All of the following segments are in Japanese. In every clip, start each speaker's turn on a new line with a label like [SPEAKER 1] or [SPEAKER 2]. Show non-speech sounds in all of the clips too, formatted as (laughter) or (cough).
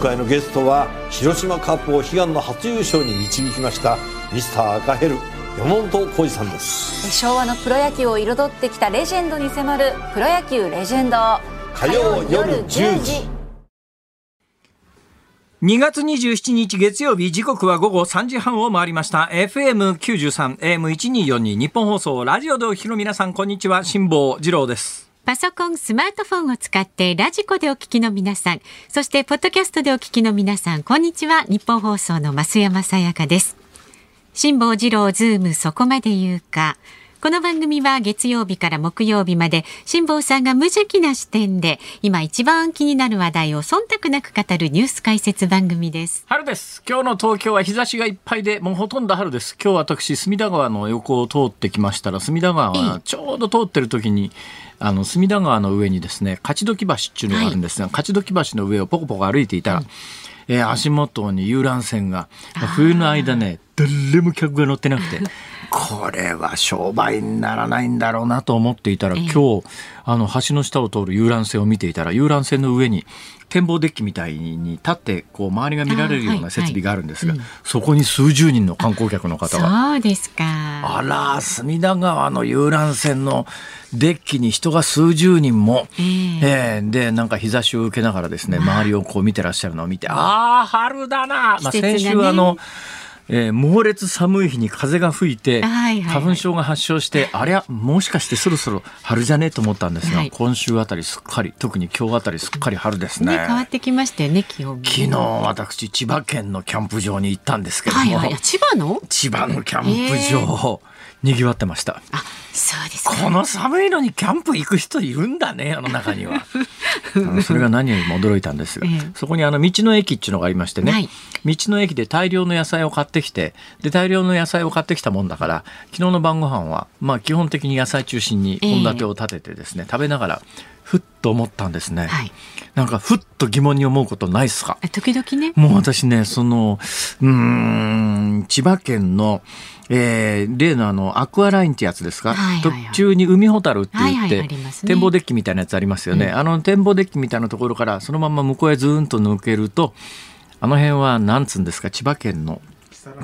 [SPEAKER 1] 回のゲストは広島カップを悲願の初優勝に導きましたミスター赤ヘル山本浩二さんです。
[SPEAKER 2] 昭和のプロ野球を彩ってきたレジェンドに迫る「プロ野球レジェンド」
[SPEAKER 1] 火曜夜10時。
[SPEAKER 3] 2月27日月曜日時刻は午後3時半を回りました。FM93 AM1242 日本放送ラジオでお聞きの皆さんこんにちは。辛坊治郎です
[SPEAKER 4] パソコン、スマートフォンを使ってラジコでお聞きの皆さん、そしてポッドキャストでお聞きの皆さん、こんにちは。ニッポン放送の増山さやかです。辛坊治郎ズームそこまで言うか。この番組は月曜日から木曜日まで辛坊さんが無邪気な視点で今一番気になる話題を忖度なく語るニュース解説番組です。
[SPEAKER 3] 春です今日の東京は日差しがいっぱいでもうほとんど春です今日私隅田川の横を通ってきましたら隅田川はちょうど通ってる時にあの隅田川の上にですね勝どき橋っていうのがあるんですが、勝どき橋の上をポコポコ歩いていたら、えー足元に遊覧船が冬の間ね誰も客が乗ってなくてこれは商売にならないんだろうなと思っていたら、
[SPEAKER 4] ええ。
[SPEAKER 3] 今日あの橋の下を通る遊覧船を見ていたら遊覧船の上に展望デッキみたいに立ってこう周りが見られるようない設備があるんですが、
[SPEAKER 4] はいうん。
[SPEAKER 3] そこに数十人の観光客の方が。
[SPEAKER 4] そうですか。
[SPEAKER 3] あら隅田川の遊覧船のデッキに人が数十人も、
[SPEAKER 4] ええ。
[SPEAKER 3] えーでなんか日差しを受けながらですね周りをこう見てらっしゃるのを見てああ春だな、まあ、先週あの、えー猛烈寒い日に風が吹いて、
[SPEAKER 4] はいはいはい。
[SPEAKER 3] 花粉症が発症してありゃもしかしてそろそろ春じゃね？えと思ったんですが、
[SPEAKER 4] はい。
[SPEAKER 3] 今週あたりすっかり特に今日あたりすっかり春ですね。
[SPEAKER 4] ね、変わってきましたよね、気温も。
[SPEAKER 3] 昨日私千葉県のキャンプ場に行ったんですけども、
[SPEAKER 4] はいはい、あ千葉の？
[SPEAKER 3] 千葉のキャンプ場、にぎわってました。
[SPEAKER 4] あ、そうですか。
[SPEAKER 3] この寒いのにキャンプ行く人いるんだね、(laughs) あの中には。それが何よりも驚いたんですが、
[SPEAKER 4] ええ
[SPEAKER 3] そこにあの道の駅っていうのがありましてね、
[SPEAKER 4] はい
[SPEAKER 3] 道の駅で大量の野菜を買ってきて、で、大量の野菜を買ってきたもんだから、昨日の晩ご飯は、まあ基本的に野菜中心に献立を立ててですね、食べながら、ふっと思ったんですね。
[SPEAKER 4] はい。
[SPEAKER 3] なんか、ふっと疑問に思うことないっすか？
[SPEAKER 4] あ時々ね。
[SPEAKER 3] もう私ね、その、うーん、千葉県の、えー例のあの、アクアラインってやつですか、
[SPEAKER 4] はいはいはい
[SPEAKER 3] 途中に海ホタルって言って、
[SPEAKER 4] はいはいね
[SPEAKER 3] 展望デッキみたいなやつありますよね。あの展望デッキみたいなところからそのまま向こうへずーんと抜けると、あの辺はなんつうんですか、千葉県の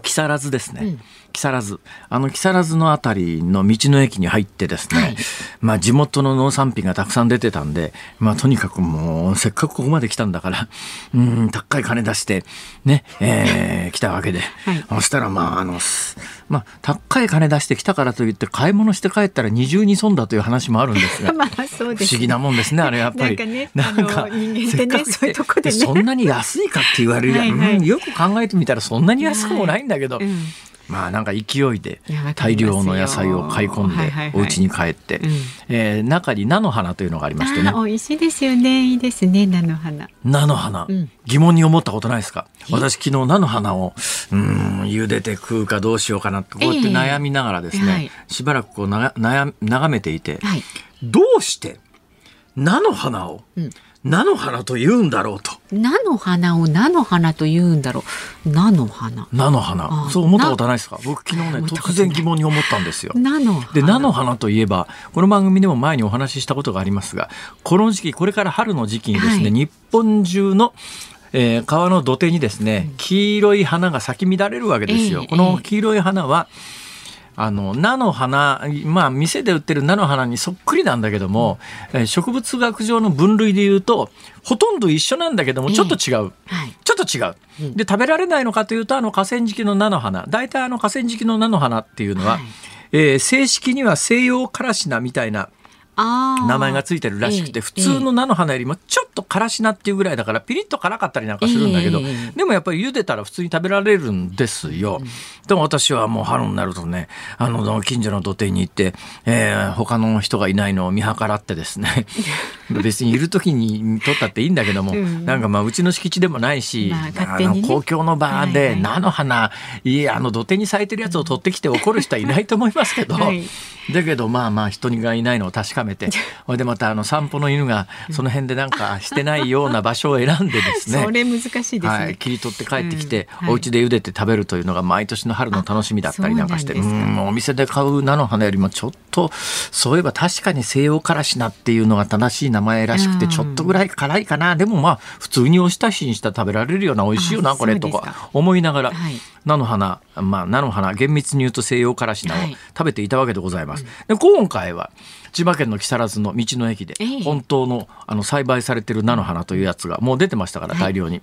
[SPEAKER 3] 木更津ですね。木更津。あの木更津のあたりの道の駅に入ってですね、
[SPEAKER 4] はい
[SPEAKER 3] まあ地元の農産品がたくさん出てたんで、まあとにかくもうせっかくここまで来たんだから、うん、高い金出して、ね、えー (laughs) 来たわけで。
[SPEAKER 4] はい
[SPEAKER 3] そしたらまああの、すまあ高い金出してきたからといって買い物して帰ったら二重に損だという話もあるんですが。(laughs)
[SPEAKER 4] まあ、そうです、
[SPEAKER 3] 不思議なもんですね、あれやっぱり。
[SPEAKER 4] なんか人間ってね
[SPEAKER 3] せっかく
[SPEAKER 4] そういうとこでね
[SPEAKER 3] そんなに安いかって言われるやん、
[SPEAKER 4] はいはい
[SPEAKER 3] うんよく考えてみたらそんなに安くもないんだけど、
[SPEAKER 4] うん
[SPEAKER 3] まあなんか勢いで大量の野菜を買い込んでお家に帰って、
[SPEAKER 4] うん。
[SPEAKER 3] えー中に菜の花というのがありましてね。
[SPEAKER 4] あ、美味しいですよね。いいですね、菜の花。
[SPEAKER 3] 菜の花、
[SPEAKER 4] ん。
[SPEAKER 3] 疑問に思ったことないですか？私昨日菜の花をうん茹でて食うかどうしようかなってこうやって悩みながらですね、
[SPEAKER 4] はい。
[SPEAKER 3] しばらくこうなが悩眺めていて、
[SPEAKER 4] はい。
[SPEAKER 3] どうして菜の花を、
[SPEAKER 4] うん
[SPEAKER 3] 菜の花と言うんだろうと
[SPEAKER 4] 菜の花を菜の花と言うんだろう。菜の花。
[SPEAKER 3] 菜の花
[SPEAKER 4] あ
[SPEAKER 3] そう思ったことないですか？僕昨日ね突然疑問に思ったんですよ。
[SPEAKER 4] 菜の花。
[SPEAKER 3] で菜の花といえばこの番組でも前にお話ししたことがありますがこの時期これから春の時期にですね、
[SPEAKER 4] はい
[SPEAKER 3] 日本中のえー川の土手にですね黄色い花が咲き乱れるわけですよ。
[SPEAKER 4] ええ
[SPEAKER 3] この黄色い花はあの菜の花まあ店で売ってる菜の花にそっくりなんだけども、えー植物学上の分類で言うとほとんど一緒なんだけどもちょっと違う。
[SPEAKER 4] はい。
[SPEAKER 3] ちょっと違う。で、食べられないのかというと、あの河川敷の菜の花。大体あの河川敷の菜の花っていうのは、
[SPEAKER 4] はい
[SPEAKER 3] えー正式には西洋カラシナみたいな。名前がついてるらしくて、
[SPEAKER 4] ええ
[SPEAKER 3] 普通の菜の花よりもちょっとからし菜っていうぐらいだから、ピリッと辛かったりなんかするんだけど、
[SPEAKER 4] ええ。
[SPEAKER 3] でもやっぱり茹でたら普通に食べられるんですよ。でも私はもう春になるとね、あの、近所の土手に行って、えー他の人がいないのを見計らってですね、別にいる時に取ったっていいんだけども、
[SPEAKER 4] うん。
[SPEAKER 3] なんかまあうちの敷地でもないし、
[SPEAKER 4] まあね。
[SPEAKER 3] あの公共の場で菜の花、いやあの土手に咲いてるやつを取ってきて怒る人はいないと思いますけど、
[SPEAKER 4] はい。
[SPEAKER 3] だけどまあまあ人がいないのを確かめめて (laughs) それでまたあの散歩の犬がその辺でなんかしてないような場所を選んでですね (laughs)
[SPEAKER 4] それ難しいですね、
[SPEAKER 3] はい、切り取って帰ってきて、
[SPEAKER 4] うん。はい。
[SPEAKER 3] お家で茹でて食べるというのが毎年の春の楽しみだったりなんかして
[SPEAKER 4] うん
[SPEAKER 3] お店で買う菜の花よりもちょっとそういえば確かに西洋からしなっていうのが正しい名前らしくて
[SPEAKER 4] うん。
[SPEAKER 3] ちょっとぐらい辛いかな、でもまあ普通におひたしにしたら食べられるような美味しいよな
[SPEAKER 4] あ
[SPEAKER 3] これとか思いながら、
[SPEAKER 4] はい。
[SPEAKER 3] 菜の花まあ菜の花厳密に言うと西洋からし菜を
[SPEAKER 4] はい。
[SPEAKER 3] 食べていたわけでございます。で今回は千葉県の木更津の道の駅で
[SPEAKER 4] ええ。
[SPEAKER 3] 本当のあの栽培されてる菜の花というやつがもう出てましたから大量に。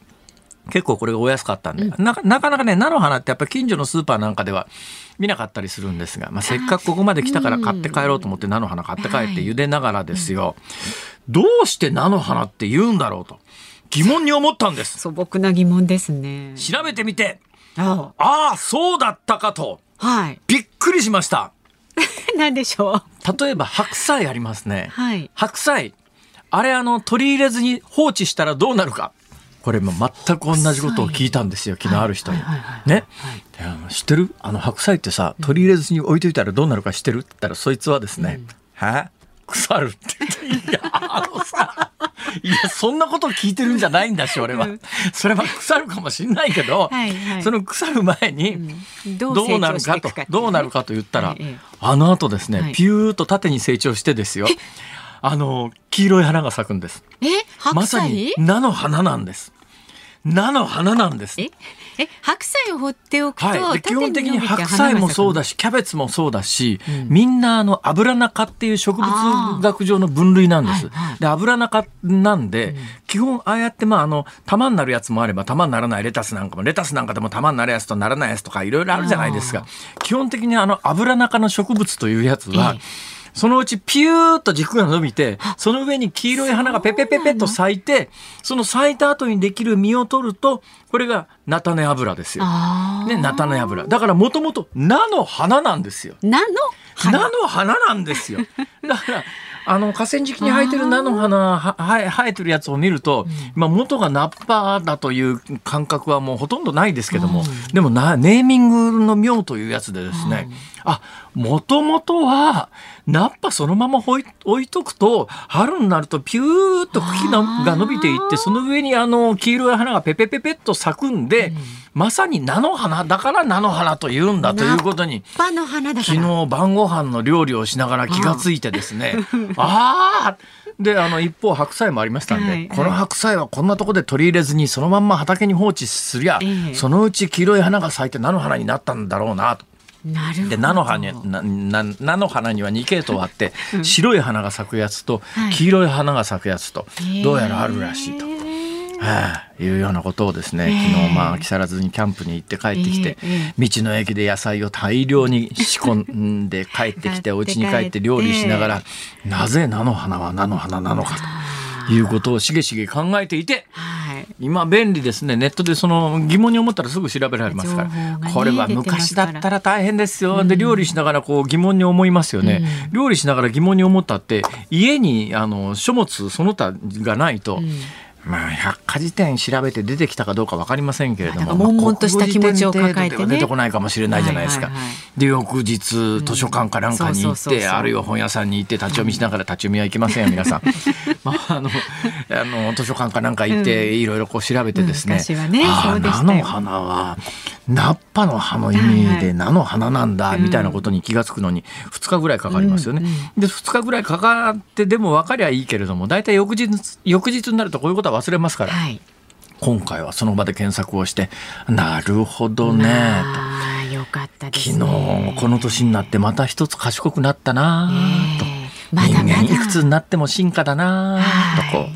[SPEAKER 3] 結構これがお安かったんで、なかなかなかね菜の花ってやっぱり近所のスーパーなんかでは見なかったりするんですが、まあ、せっかくここまで来たから買って帰ろうと思って菜の花買って帰って茹でながらですよ、どうして菜の花って言うんだろうと疑問に思ったんです。
[SPEAKER 4] 素朴な疑問ですね。
[SPEAKER 3] 調べてみて。
[SPEAKER 4] あ。
[SPEAKER 3] ああそうだったかと。
[SPEAKER 4] はい。
[SPEAKER 3] びっくりしました。(laughs)
[SPEAKER 4] なんでしょう？
[SPEAKER 3] 例えば白菜ありますね、
[SPEAKER 4] はい。
[SPEAKER 3] 白菜。あれあの取り入れずに放置したらどうなるかこれも全く同じことを聞いたんですよ昨日ある人に。ね、知ってる？あの白菜ってさ取り入れずに置いといたらどうなるか知ってる？って言ったらそいつはですね「は？腐る」って言っていやあのさいやそんなこと聞いてるんじゃないんだし俺は。それは腐るかもしんないけど、
[SPEAKER 4] はいはい。
[SPEAKER 3] その腐る前に、
[SPEAKER 4] ど
[SPEAKER 3] どうなるかとどうなるかと言ったら、あの後ですね、
[SPEAKER 4] はい。
[SPEAKER 3] ピューッと縦に成長してですよ。あの黄色い花が咲くんです。
[SPEAKER 4] え？白菜、
[SPEAKER 3] まさに菜の花なんです菜の花なんです。
[SPEAKER 4] ええ白菜を放っておくと、
[SPEAKER 3] はい、で基本的に白菜もそうだしキャベツもそうだし、みんなあのアブラナ科っていう植物学上の分類なんです。
[SPEAKER 4] はいはい。
[SPEAKER 3] でアブラナ科なん。で、基本ああやってまああの玉になるやつもあれば玉にならないレタスなんかもレタスなんかでも玉になるやつとならないやつとかいろいろあるじゃないですか。基本的にあのアブラナ科の植物というやつは、
[SPEAKER 4] ええ
[SPEAKER 3] そのうちピューッと軸が伸びて、その上に黄色い花がペペペペッと咲いて、その咲いた後にできる実を取ると、これが菜種油ですよ。
[SPEAKER 4] あ
[SPEAKER 3] ね、菜種油。だからもともと菜の花なんですよ。
[SPEAKER 4] ー菜の
[SPEAKER 3] 菜
[SPEAKER 4] 花
[SPEAKER 3] の花なんですよ。だから、あの河川敷に生えてる菜の花はは生えてるやつを見ると、まあ元がナッパだという感覚はもうほとんどないですけども、でもなネーミングの妙というやつでですね、あもともとはナッパそのまま置い置いとくと春になるとピューッと茎のが伸びていってその上にあの黄色い花がペペペペッと咲くんで、まさに菜の花だから菜の花と言うんだということに昨
[SPEAKER 4] ら。
[SPEAKER 3] 日晩ご飯の料理をしながら気がついてですね。ああであの一方白菜もありましたんで、
[SPEAKER 4] はい。
[SPEAKER 3] この白菜はこんなとこで取り入れずにそのまんま畑に放置すりゃ、
[SPEAKER 4] ええ
[SPEAKER 3] そのうち黄色い花が咲いて菜の花になったんだろうなと。
[SPEAKER 4] なるほど。
[SPEAKER 3] で菜の花になな菜の花には2系統あって、白い花が咲くやつと
[SPEAKER 4] はい。
[SPEAKER 3] 黄色い花が咲くやつと、どうやらあるらしいと。はあ、いうようなことをですね、
[SPEAKER 4] ええ。
[SPEAKER 3] 昨日まあ木更津にキャンプに行って帰ってきて、
[SPEAKER 4] え
[SPEAKER 3] 道の駅で野菜を大量に仕込んで帰ってきて (laughs) お家に帰って料理しながらなぜ菜の花は菜の花なのかということをしげしげ考えていて
[SPEAKER 4] はい。
[SPEAKER 3] 今便利ですね。ネットでその疑問に思ったらすぐ調べられますから、
[SPEAKER 4] ね
[SPEAKER 3] これは昔だったら大変ですよ、で料理しながらこう疑問に思いますよね、料理しながら疑問に思ったって家にあの書物その他がないと、まあ百科事典調べて出てきたかどうかわかりませんけれども、
[SPEAKER 4] 悶々とした気持ちを抱えてね
[SPEAKER 3] 出てこないかもしれないじゃないですか。
[SPEAKER 4] はいはいはい
[SPEAKER 3] で翌日図書館かなんかに行って、あるいは本屋さんに行って立ち読みしながら立ち読みはいけませんよ皆さん。(laughs) まああのあの図書館かなんか行っていろいろこう調べてですね。
[SPEAKER 4] 昔はね
[SPEAKER 3] あ菜の花は菜っぱの葉の意味で菜の花なんだみたいなことに気が付くのに2日ぐらいかかりますよね。で2日ぐらいかかってでも分かりゃいいけれども大体翌日翌日になるとこういうことは忘れますから。
[SPEAKER 4] はい。
[SPEAKER 3] 今回はその場で検索をしてなるほどね。
[SPEAKER 4] ああよかったです
[SPEAKER 3] 昨日
[SPEAKER 4] ね
[SPEAKER 3] この年になってまた一つ賢くなったなと、
[SPEAKER 4] ええ。まだまだ。
[SPEAKER 3] 人間いくつになっても進化だな
[SPEAKER 4] はい
[SPEAKER 3] とこう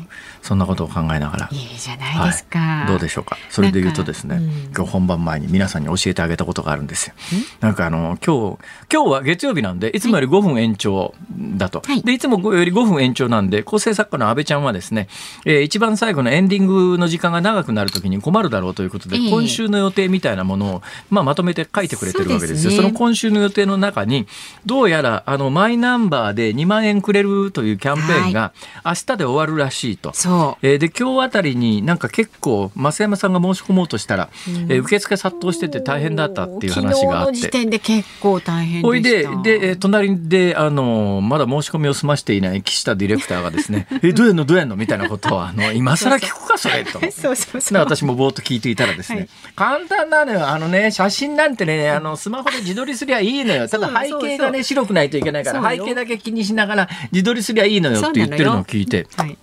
[SPEAKER 3] そんなことを考えながら。
[SPEAKER 4] いいじゃないですか、
[SPEAKER 3] はい、どうでしょうか？それで言うとですね、
[SPEAKER 4] うん。
[SPEAKER 3] 今日本番前に皆さんに教えてあげたことがあるんですよ。なんかあの今日今日は月曜日なんでいつもより5分延長だと、
[SPEAKER 4] はい。
[SPEAKER 3] でいつもより5分延長なんで構成作家の安倍ちゃんはですね、えー一番最後のエンディングの時間が長くなるときに困るだろうということで、
[SPEAKER 4] ええ。
[SPEAKER 3] 今週の予定みたいなものを、まあ、まとめて書いてくれてるわけですよ。
[SPEAKER 4] そね
[SPEAKER 3] その今週の予定の中にどうやらあのマイナンバーで2万円くれるというキャンペーンが明日で終わるらしいと。
[SPEAKER 4] そうそう
[SPEAKER 3] えーで今日あたりになんか結構増山さんが申し込もうとしたら、えー受付殺到してて大変だったっていう話があって。
[SPEAKER 4] 昨日の時点で結構大変
[SPEAKER 3] ほい
[SPEAKER 4] でした。
[SPEAKER 3] でで、えー隣で、あのまだ申し込みを済ましていない岸田ディレクターがですね、え、どうやんのどうやんのみたいなことを、あの、今更聞くか、それと。
[SPEAKER 4] そうそうそう。
[SPEAKER 3] で私もぼーっと聞いていたらですね、
[SPEAKER 4] はい
[SPEAKER 3] 簡単なのよあのね写真なんてねあのスマホで自撮りすりゃいいのよただ背景がね白くないといけないから背景だけ気にしながら自撮りすりゃいいのよって言ってるのを聞いて
[SPEAKER 4] はい。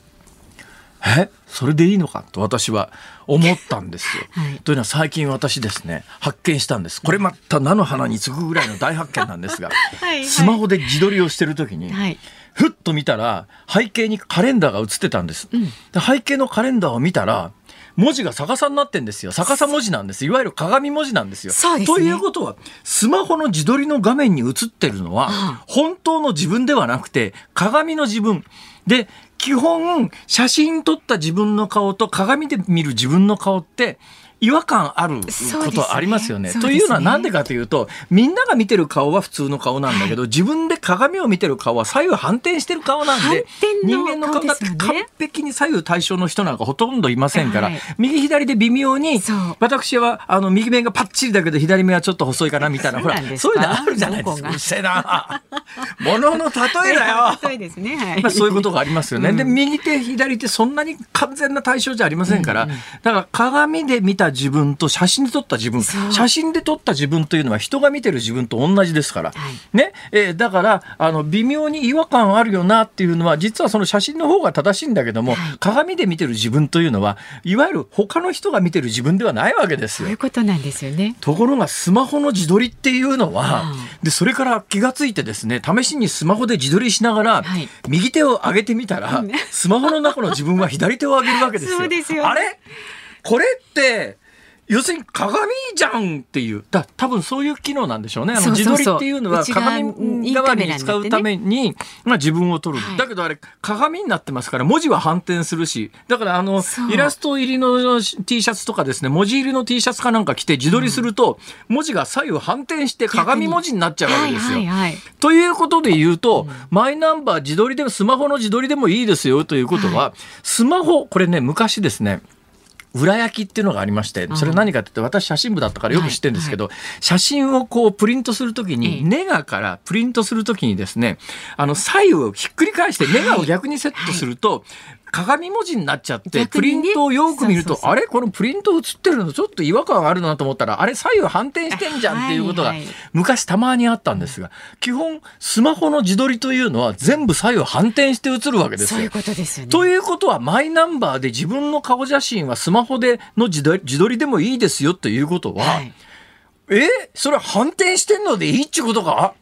[SPEAKER 3] え？それでいいのかと私は思ったんですよ。(laughs)
[SPEAKER 4] はい。
[SPEAKER 3] というのは最近私ですね発見したんです。これまた菜の花に次ぐぐらいの大発見なんですが (laughs)
[SPEAKER 4] はいはい。
[SPEAKER 3] スマホで自撮りをしてる時に、
[SPEAKER 4] はい。
[SPEAKER 3] ふっと見たら背景にカレンダーが映ってたんです、で背景のカレンダーを見たら文字が逆さになってんですよ。逆さ文字なんです。いわゆる鏡文字なんですよ。
[SPEAKER 4] ね。
[SPEAKER 3] ということはスマホの自撮りの画面に映ってるのは
[SPEAKER 4] あ。
[SPEAKER 3] 本当の自分ではなくて鏡の自分。で基本写真撮った自分の顔と鏡で見る自分の顔って違和感あることありますよね。
[SPEAKER 4] そうですね
[SPEAKER 3] というのはなんでかというとみんなが見てる顔は普通の顔なんだけど、自分で鏡を見てる顔は左右反転してる顔なんで
[SPEAKER 4] 反転
[SPEAKER 3] 人
[SPEAKER 4] の
[SPEAKER 3] 間の顔だって完璧に左右対称の人なんかほとんどいませんから、
[SPEAKER 4] はい
[SPEAKER 3] 右左で微妙に私はあの右目がパッチリだけど左目はちょっと細いかなみたいなほら
[SPEAKER 4] そう
[SPEAKER 3] いうのあるじゃないですか。うっせえな。ものの例えだよ。
[SPEAKER 4] そうですね。はい。
[SPEAKER 3] まあ、そういうことがありますよね。で右手左手そんなに完全な対象じゃありませんから、だから鏡で見た自分と写真で撮った自分。写真で撮った自分というのは人が見てる自分と同じですから、
[SPEAKER 4] はい。
[SPEAKER 3] ね？えーだからあの微妙に違和感あるよなっていうのは実はその写真の方が正しいんだけども、
[SPEAKER 4] はい。
[SPEAKER 3] 鏡で見てる自分というのはいわゆる他の人が見てる自分ではないわけですよ。
[SPEAKER 4] そういう。ことなんですよね。
[SPEAKER 3] ところがスマホの自撮りっていうのは、
[SPEAKER 4] うん
[SPEAKER 3] でそれから気がついてですね試しにスマホで自撮りしながら、
[SPEAKER 4] はい。
[SPEAKER 3] 右手を上げてみたら、スマホの中の自分は左手を上げるわけですよ。
[SPEAKER 4] そうですよね。
[SPEAKER 3] あれ？これって要するに鏡じゃんっていう。だ多分そういう機能なんでしょうね。あの自撮りっていうのは鏡代わりに使うためにまあ、自分を撮る、
[SPEAKER 4] はい。
[SPEAKER 3] だけどあれ鏡になってますから文字は反転するし。だからあのイラスト入りの T シャツとかですね文字入りの T シャツかなんか着て自撮りすると、文字が左右反転して鏡文字になっちゃうわけですよ。
[SPEAKER 4] はいはいはい。
[SPEAKER 3] ということで言うと、マイナンバー自撮りでもスマホの自撮りでもいいですよということは、スマホこれね昔ですね裏焼きっていうのがありましてそれ何かって言って私写真部だったからよく知ってるんですけど、写真をこうプリントするときに、
[SPEAKER 4] ええ。
[SPEAKER 3] ネガからプリントするときにですねあの左右をひっくり返してネガを逆にセットすると、鏡文字になっちゃって、プリントをよく見るとあれ？このプリント写ってるの？ちょっと違和感あるなと思ったらあれ左右反転してんじゃんっていうことが昔たまにあったんですが基本スマホの自撮りというのは全部左右反転して写るわけですよ。
[SPEAKER 4] そういう。ことですよね。
[SPEAKER 3] ということはマイナンバーで自分の顔写真はスマホでの自撮りでもいいですよということは、
[SPEAKER 4] はい。
[SPEAKER 3] え？それは反転してんのでいいっちゅうことか？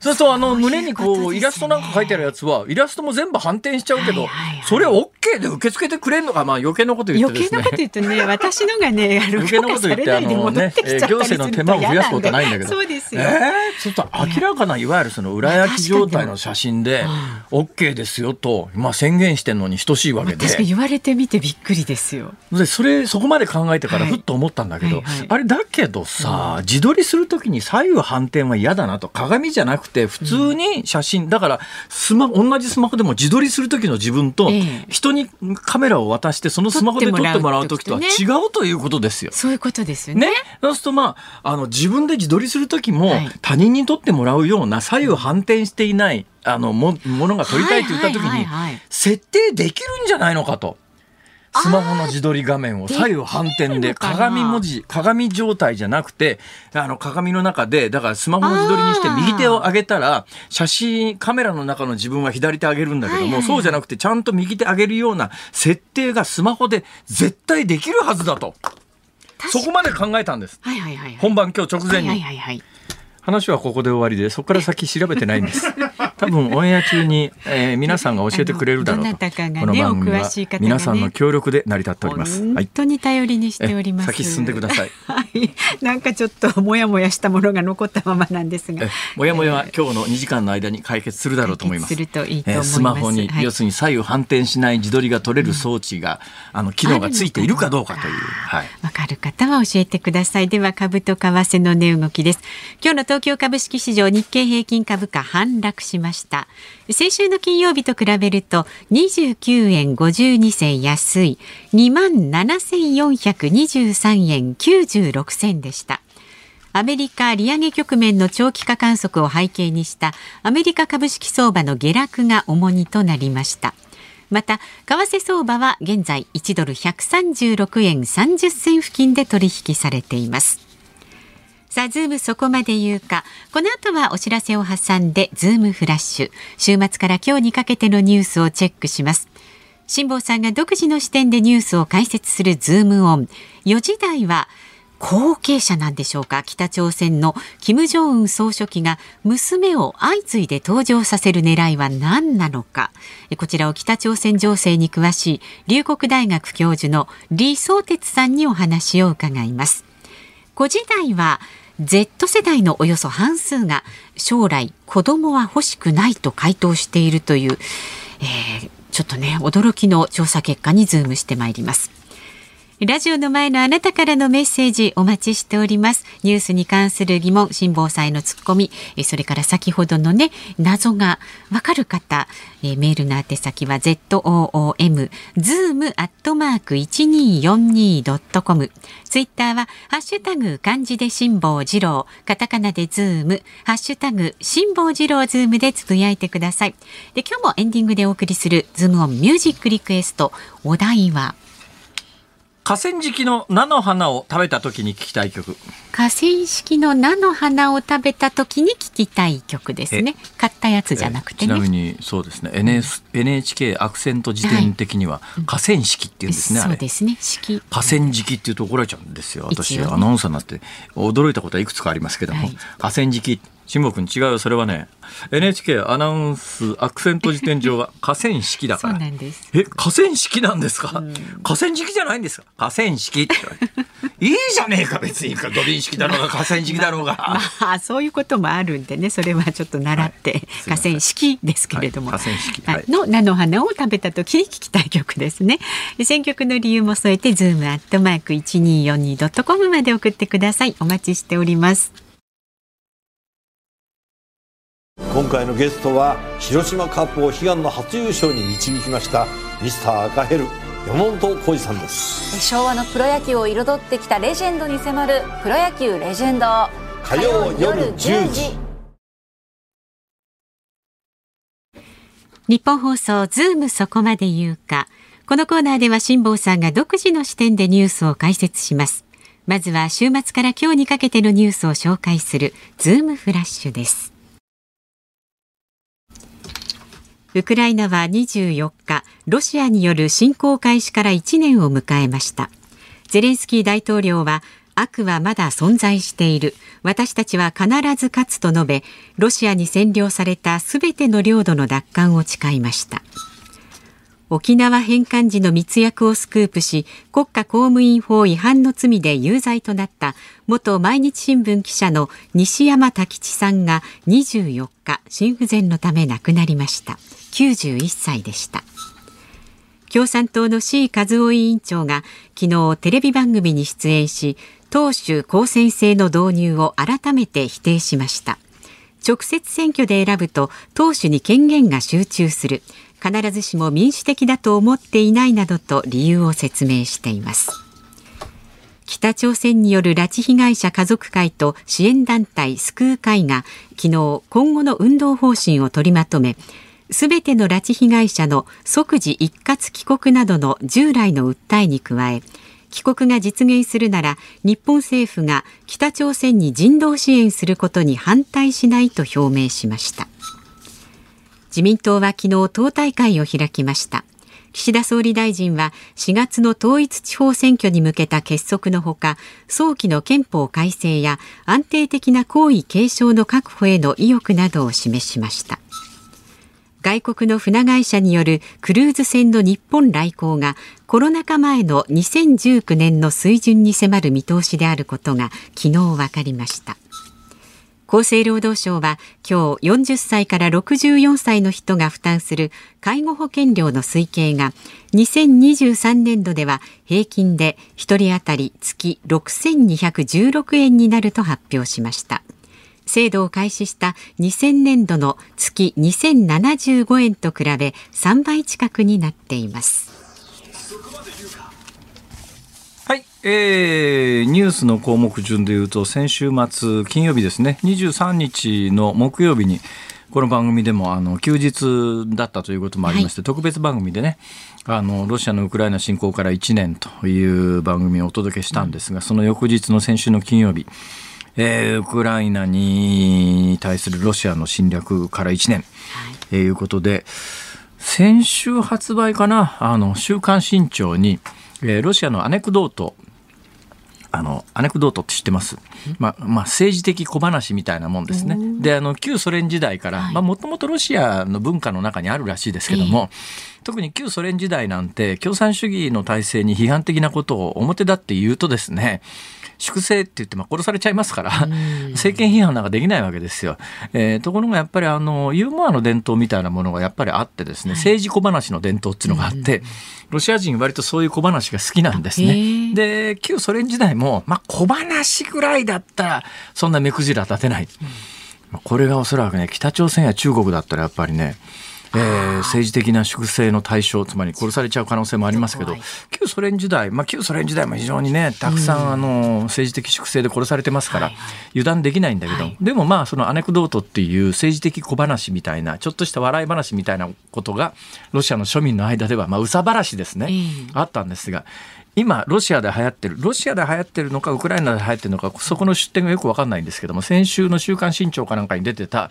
[SPEAKER 3] そうするとあの胸に
[SPEAKER 4] こ
[SPEAKER 3] うイラストなんか書いてあるやつはイラストも全部反転しちゃうけど、それ OK で受け付けてくれんのかまあ余計なこと言ってですね。
[SPEAKER 4] 余計なこと言うとね、(laughs) 私のがね、
[SPEAKER 3] 余計なこと言ってあのね、えー行政の手間を増やすことはないんだけど。
[SPEAKER 4] そうですよ。
[SPEAKER 3] えーちょっと明らかないわゆるその裏焼き状態の写真で OK ですよと、まあ、宣言してんのに等しいわけで。
[SPEAKER 4] 確かに言われてみてびっくりですよ。
[SPEAKER 3] でそれそこまで考えてから
[SPEAKER 4] はい。
[SPEAKER 3] ふっと思ったんだけど、あれだけどさ、自撮りする時に左右反転は嫌だなと鏡じゃなくて普通に写真、だからスマ同じスマホでも自撮りする時の自分と
[SPEAKER 4] ええ
[SPEAKER 3] 人にカメラを渡してそのスマホで撮ってもらう時とは違うということですよ。
[SPEAKER 4] そういうことですよね。
[SPEAKER 3] ね、そうするとまああの自分で自撮りする時も、
[SPEAKER 4] はい
[SPEAKER 3] 他人に撮ってもらうような左右反転していないあのもものが撮りたいと言った時に設定できるんじゃないのかと。スマホの自撮り画面を左右反転で鏡文字鏡状態じゃなくてあの鏡の中でだからスマホの自撮りにして右手を上げたら写真カメラの中の自分は左手上げるんだけども、
[SPEAKER 4] はいはいはい
[SPEAKER 3] そうじゃなくてちゃんと右手上げるような設定がスマホで絶対できるはずだとそこまで考えたんです。
[SPEAKER 4] はいはいはいはい。
[SPEAKER 3] 本番今日直前に、
[SPEAKER 4] はいはいはいはい。
[SPEAKER 3] 話はここで終わりでそこから先調べてないんです (laughs) 多分オンエア中に、えー皆さんが教えてくれるだろうとこの番組
[SPEAKER 4] お
[SPEAKER 3] は皆さんの協力で成り立っております、はい
[SPEAKER 4] 本当に頼りにしております。
[SPEAKER 3] え先進んでください。(laughs)
[SPEAKER 4] はい。なんかちょっともやもやしたものが残ったままなんですが
[SPEAKER 3] え。もやもやは今日の2時間の間に解決するだろう
[SPEAKER 4] と思います
[SPEAKER 3] スマホに、
[SPEAKER 4] はい
[SPEAKER 3] 要するに左右反転しない自撮りが取れる装置が、あの機能がついているかどうかという、はい
[SPEAKER 4] わかる方は教えてください。では株と為替の値動きです。今日の東京株式市場日経平均株価反落しました。先週の金曜日と比べると29円52銭安い2万7423円96銭でした。アメリカ利上げ局面の長期化観測を背景にしたアメリカ株式相場の下落が重荷となりました。また為替相場は現在1ドル136円30銭付近で取引されていますさあ、ズームそこまで言うか。この後はお知らせを挟んで、ズームフラッシュ。週末から今日にかけてのニュースをチェックします。辛坊さんが独自の視点でニュースを解説するズームオン。4時台は、後継者なんでしょうか？北朝鮮の金正恩総書記が娘を相次いで登場させる狙いは何なのか？こちらを北朝鮮情勢に詳しい龍谷大学教授の李相哲さんにお話を伺います5時台は Z 世代のおよそ半数が将来子供は欲しくないと回答しているという、えー、ちょっとね驚きの調査結果にズームしてまいります。ラジオの前のあなたからのメッセージお待ちしております。ニュースに関する疑問、辛抱祭のツッコミ、それから先ほどのね、謎がわかる方、メールの宛先は zoom、zoom アットマーク 1242.com。ツイッターは、ハッシュタグ漢字で辛坊治郎、カタカナでズーム、ハッシュタグ辛坊治郎ズームでつぶやいてください。で、今日もエンディングでお送りするズームオンミュージックリクエスト、お題は、
[SPEAKER 3] 河川敷の菜の花を食べた時に聞きたい曲。
[SPEAKER 4] 河川敷の菜の花を食べた時に聞きたい曲ですね。買ったやつじゃなくて、
[SPEAKER 3] ね、ちなみにそうですね、NS、NHK アクセント辞典的には河川敷っていうんですね、
[SPEAKER 4] はい、そうですね。式
[SPEAKER 3] 河川敷っていうと怒られちゃうんですよ私、ね、アナウンサーになって驚いたことはいくつかありますけども、はい、河川敷辛坊君違うよそれはね NHK アナウンスアクセント辞典上は (laughs) 河川敷だから。え河川敷なんですか、うん、河川敷じゃないんですか？河川敷っていいじゃねえか別に。土鈴式だろうが河川敷だろうが。
[SPEAKER 4] まあそういうこともあるんでね。それはちょっと習って、はい、河川敷ですけれども、
[SPEAKER 3] はい、河川敷、
[SPEAKER 4] はい、の菜の花を食べた時に聞きたい曲ですね。選曲の理由も添えてズームアットマーク一二四二ドットコムまで送ってください。お待ちしております
[SPEAKER 1] 今回のゲストは広島カープを悲願の初優勝に導きましたミスター赤ヘル山本浩二さんです。
[SPEAKER 2] 昭和のプロ野球を彩ってきたレジェンドに迫る「プロ野球レジェンド」
[SPEAKER 1] 火曜夜10時。
[SPEAKER 4] ニッポン放送ズームそこまで言うか。このコーナーでは辛坊さんが独自の視点でニュースを解説します。まずは週末から今日にかけてのニュースを紹介するズームフラッシュですウクライナは24日、ロシアによる侵攻開始から1年を迎えました。ゼレンスキー大統領は、悪はまだ存在している。私たちは必ず勝つと述べ、ロシアに占領されたすべての領土の奪還を誓いました。沖縄返還時の密約をスクープし国家公務員法違反の罪で有罪となった元毎日新聞記者の西山太吉さんが24日心不全のため亡くなりました。91歳でした。共産党の C 和夫委員長が昨日テレビ番組に出演し党首公選制の導入を改めて否定しました。直接選挙で選ぶと党首に権限が集中する。必ずしも民主的だと思っていないなどと理由を説明しています。北朝鮮による拉致被害者家族会と支援団体救う会が昨日今後の運動方針を取りまとめすべての拉致被害者の即時一括帰国などの従来の訴えに加え帰国が実現するなら日本政府が北朝鮮に人道支援することに反対しないと表明しました。自民党は昨日党大会を開きました。岸田総理大臣は4月の統一地方選挙に向けた結束のほか早期の憲法改正や安定的な皇位継承の確保への意欲などを示しました。外国の船会社によるクルーズ船の日本来航がコロナ禍前の2019年の水準に迫る見通しであることが昨日分かりました。厚生労働省は今日40歳から64歳の人が負担する介護保険料の推計が2023年度では平均で1人当たり月6216円になると発表しました。制度を開始した2000年度の月2075円と比べ3倍近くになっています。
[SPEAKER 3] えー、ニュースの項目順でいうと先週末金曜日ですね。23日の木曜日にこの番組でもあの休日だったということもありまして、はい、特別番組でねあのロシアのウクライナ侵攻から1年という番組をお届けしたんですが、その翌日の先週の金曜日えー、ウクライナに対するロシアの侵略から1年、はい、いうことで先週発売かなあの週刊新潮に、えー、ロシアのアネクドートあのアネクドートって知ってます、まあまあ、政治的小話みたいなもんですね。であの旧ソ連時代からもともとロシアの文化の中にあるらしいですけども、えー、特に旧ソ連時代なんて共産主義の体制に批判的なことを表立って言うとですね粛清って言っても殺されちゃいますから、政権批判なんかできないわけですよ。えー、ところがやっぱりあのユーモアの伝統みたいなものがやっぱりあってですね、政治小話の伝統っていうのがあって、ロシア人割とそういう小話が好きなんですね。で旧ソ連時代も、まあ、小話ぐらいだったらそんな目くじら立てない。これがおそらくね北朝鮮や中国だったらやっぱりねえー、政治的な粛清の対象つまり殺されちゃう可能性もありますけど旧ソ連時代、まあ、旧ソ連時代も非常にねたくさん、あの政治的粛清で殺されてますから、油断できないんだけど、はい、でもまあそのアネクドートっていう政治的小話みたいなちょっとした笑い話みたいなことがロシアの庶民の間では、まあ、うさばらしですね、あったんですが今ロシアで流行ってるロシアで流行ってるのかウクライナで流行ってるのかそこの出典がよく分かんないんですけども先週の「週刊新潮」かなんかに出てた、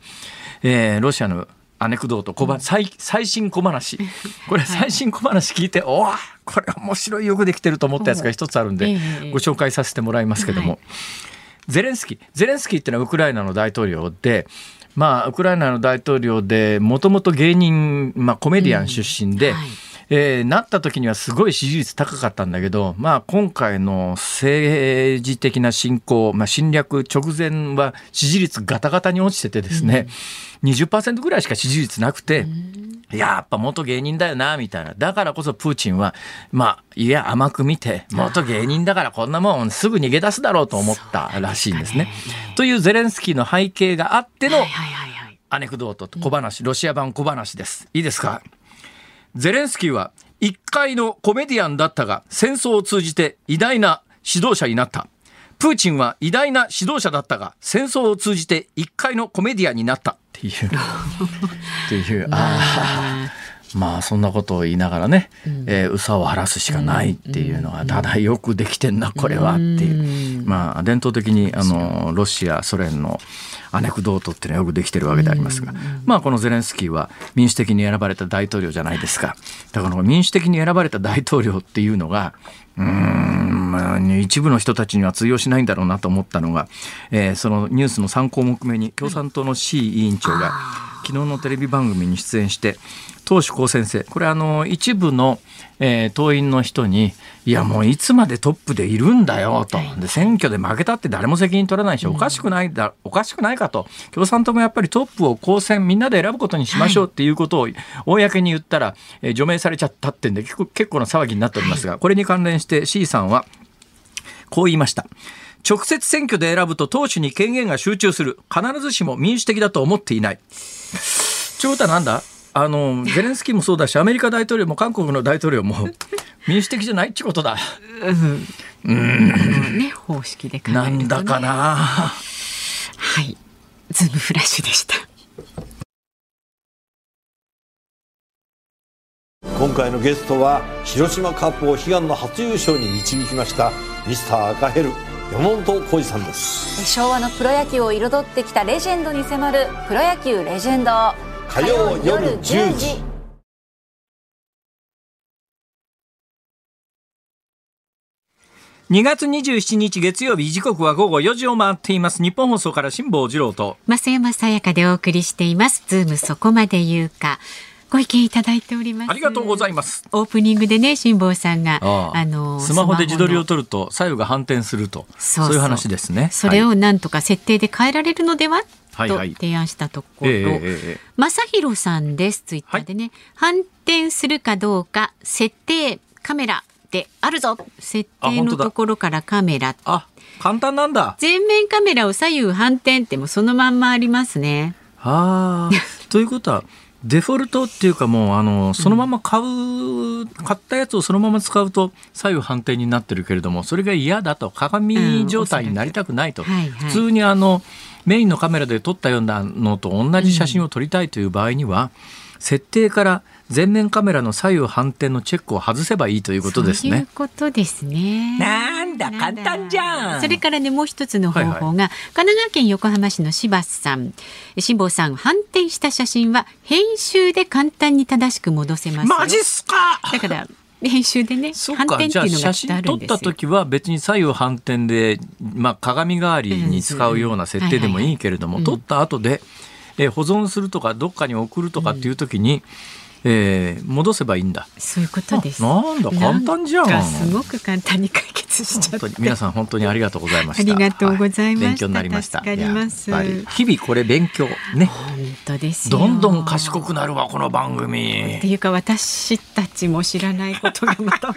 [SPEAKER 3] えー、ロシアのアネクドート小ば、最最新小話。(laughs) これ最新小話聞いて、はい、おこれ面白いよくできてると思ったやつが一つあるんで、ご紹介させてもらいますけども、はい、ゼレンスキー。ゼレンスキーっていうのはウクライナの大統領でまあウクライナの大統領でもともと芸人、まあ、コメディアン出身で。うん。はいえー、なった時にはすごい支持率高かったんだけど、まあ、今回の政治的な侵攻、まあ、侵略直前は支持率ガタガタに落ちててですね、うん、20%ぐらいしか支持率なくて、うん、やっぱ元芸人だよなみたいな。だからこそプーチンはまあいや甘く見て元芸人だからこんなもんすぐ逃げ出すだろうと思ったらしいんですね。というゼレンスキーの背景があってのアネクドートと小話、ロシア版小話です。いいですか？ゼレンスキーは一回のコメディアンだったが戦争を通じて偉大な指導者になった。プーチンは偉大な指導者だったが戦争を通じて一回のコメディアンになった。っていう。っていう。(laughs) ああまあそんなことを言いながらね、うん、えー、うさを晴らすしかないっていうのは、ただよくできてんなこれは。っていう、まあ伝統的にあのロシアソ連のアネクドートっていうのはよくできてるわけでありますが、まあこのゼレンスキーは民主的に選ばれた大統領じゃないですか。だから民主的に選ばれた大統領っていうのがうん、まあ、一部の人たちには通用しないんだろうなと思ったのが、えー、そのニュースの3項目目に共産党の C 委員長が昨日のテレビ番組に出演して党首高先生これあの一部の、えー、党員の人にいやもういつまでトップでいるんだよと。で選挙で負けたって誰も責任取らないしおかしくないだおかしくないかと。共産党もやっぱりトップを公選みんなで選ぶことにしましょうっていうことを公に言ったら、えー、除名されちゃったってんで結構な騒ぎになっておりますがこれに関連して C さんはこう言いました。直接選挙で選ぶと党首に権限が集中する。必ずしも民主的だと思っていない。ちょうたなんだ？あのゼレンスキーもそうだしアメリカ大統領も韓国の大統領も (laughs) 民主的じゃないってことだ。
[SPEAKER 4] うん。ね方式で、
[SPEAKER 3] ね、なんだかな。は
[SPEAKER 4] い。ズームフラッシュでした。
[SPEAKER 1] 今回のゲストは広島カープを悲願の初優勝に導きましたミスター赤ヘル山本浩二さんです
[SPEAKER 2] 昭和のプロ野球を彩ってきたレジェンドに迫るプロ野球レジェンド
[SPEAKER 1] 火曜夜10時。
[SPEAKER 3] 2月27日月曜日時刻は午後4時を回っています。ニッポン放送から辛坊治郎と。
[SPEAKER 4] 増山さやかでお送りしています。ズームそこまで言うかご意見いただいております。
[SPEAKER 3] ありがとうございます。
[SPEAKER 4] オープニングでね辛坊さんが
[SPEAKER 3] ああ。
[SPEAKER 4] の
[SPEAKER 3] スマホで自撮りを
[SPEAKER 4] る
[SPEAKER 3] 撮ると左右が反転すると
[SPEAKER 4] そう
[SPEAKER 3] いう話ですね。
[SPEAKER 4] それ
[SPEAKER 3] はい。
[SPEAKER 4] をなんとか設定で変えられるのでは、と提案したところ、正弘さんです。ツイッターでね、反転するかどうか設定カメラであるぞ。設定のところからカメラ
[SPEAKER 3] あ簡単なんだ。
[SPEAKER 4] 前面カメラを左右反転ってもうそのまんまありますね。
[SPEAKER 3] あー。(laughs) ということはデフォルトっていうかもうあのそのまま買う、買ったやつをそのまま使うと左右反転になってるけれどもそれが嫌だと鏡状態になりたくないと、
[SPEAKER 4] うん
[SPEAKER 3] 普通にあのメインのカメラで撮ったようなのと同じ写真を撮りたいという場合には、設定から前面カメラの左右反転のチェックを外せばいいということです
[SPEAKER 4] そういう
[SPEAKER 3] ね。
[SPEAKER 4] ことですね。
[SPEAKER 3] なんだ簡単じゃん。
[SPEAKER 4] それからねもう一つの方法が、
[SPEAKER 3] はい
[SPEAKER 4] 神奈川県横浜市の柴さん。辛坊さん反転した写真は編集で簡単に正しく戻せますよ。
[SPEAKER 3] マジっすか！
[SPEAKER 4] だから編集でね反転っていうのが
[SPEAKER 3] 写真撮っ
[SPEAKER 4] あるんですよ。
[SPEAKER 3] た時は別に左右反転で、まあ、鏡代わりに使うような設定でもいいけれども、撮った後で、え保存するとかどっかに送るとかっていう時に、えー戻せばいいんだ。
[SPEAKER 4] そういうことです
[SPEAKER 3] あなんだ簡単じゃん
[SPEAKER 4] すごく簡単に解決しちゃって
[SPEAKER 3] 本当に皆さん本当にありがとうございました。
[SPEAKER 4] ありがとうございました
[SPEAKER 3] は勉強になりました。
[SPEAKER 4] 助かります
[SPEAKER 3] 日々これ勉強ね。
[SPEAKER 4] 本当ですよ
[SPEAKER 3] どんどん賢くなるわこの番組
[SPEAKER 4] って。いうか私たちも知らないことがまた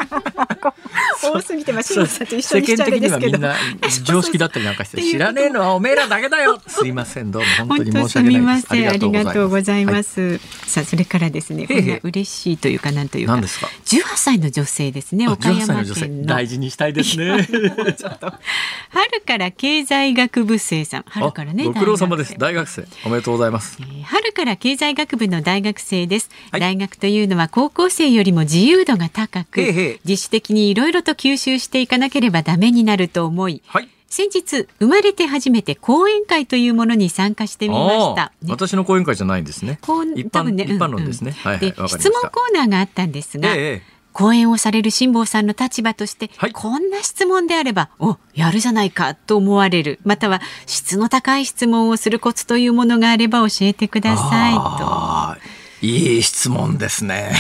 [SPEAKER 4] 多 (laughs) すぎてま
[SPEAKER 3] 世間的に
[SPEAKER 4] ですけど。
[SPEAKER 3] はみんな常識だったりなんかして知らねえのはおめえらだけだよ。すいませんどうも本当
[SPEAKER 4] 本
[SPEAKER 3] に申し訳ないです。
[SPEAKER 4] ません。ありがとうござい
[SPEAKER 3] は
[SPEAKER 4] ます。さあそれからですね、嬉しいというかなんというか、
[SPEAKER 3] 何ですか
[SPEAKER 4] ？18歳の女性ですね。
[SPEAKER 3] あ
[SPEAKER 4] 岡
[SPEAKER 3] 18歳の
[SPEAKER 4] 山
[SPEAKER 3] 女性
[SPEAKER 4] 県の
[SPEAKER 3] 大事にしたいですね。(laughs)
[SPEAKER 4] 春から経済学部生さん。春からね。
[SPEAKER 3] あご苦労様です。
[SPEAKER 4] 大
[SPEAKER 3] 大学生おめでとうございます。
[SPEAKER 4] えー春から経済学部の大学生です、
[SPEAKER 3] はい
[SPEAKER 4] 大学というのは高校生よりも自由度が高く自主的にいろいろと吸収していかなければダメになると思い
[SPEAKER 3] はい。
[SPEAKER 4] 先日生まれて初めて講演会というものに参加してみました
[SPEAKER 3] あー。私の講演会じゃないんですね。一般
[SPEAKER 4] ね
[SPEAKER 3] 一般論ですね。はいはい
[SPEAKER 4] で質問コーナーがあったんですが、
[SPEAKER 3] ええ
[SPEAKER 4] 講演をされる辛坊さんの立場として、
[SPEAKER 3] はい
[SPEAKER 4] こんな質問であればおやるじゃないかと思われるまたは質の高い質問をするコツというものがあれば教えてくださいと。
[SPEAKER 3] いい質問ですね。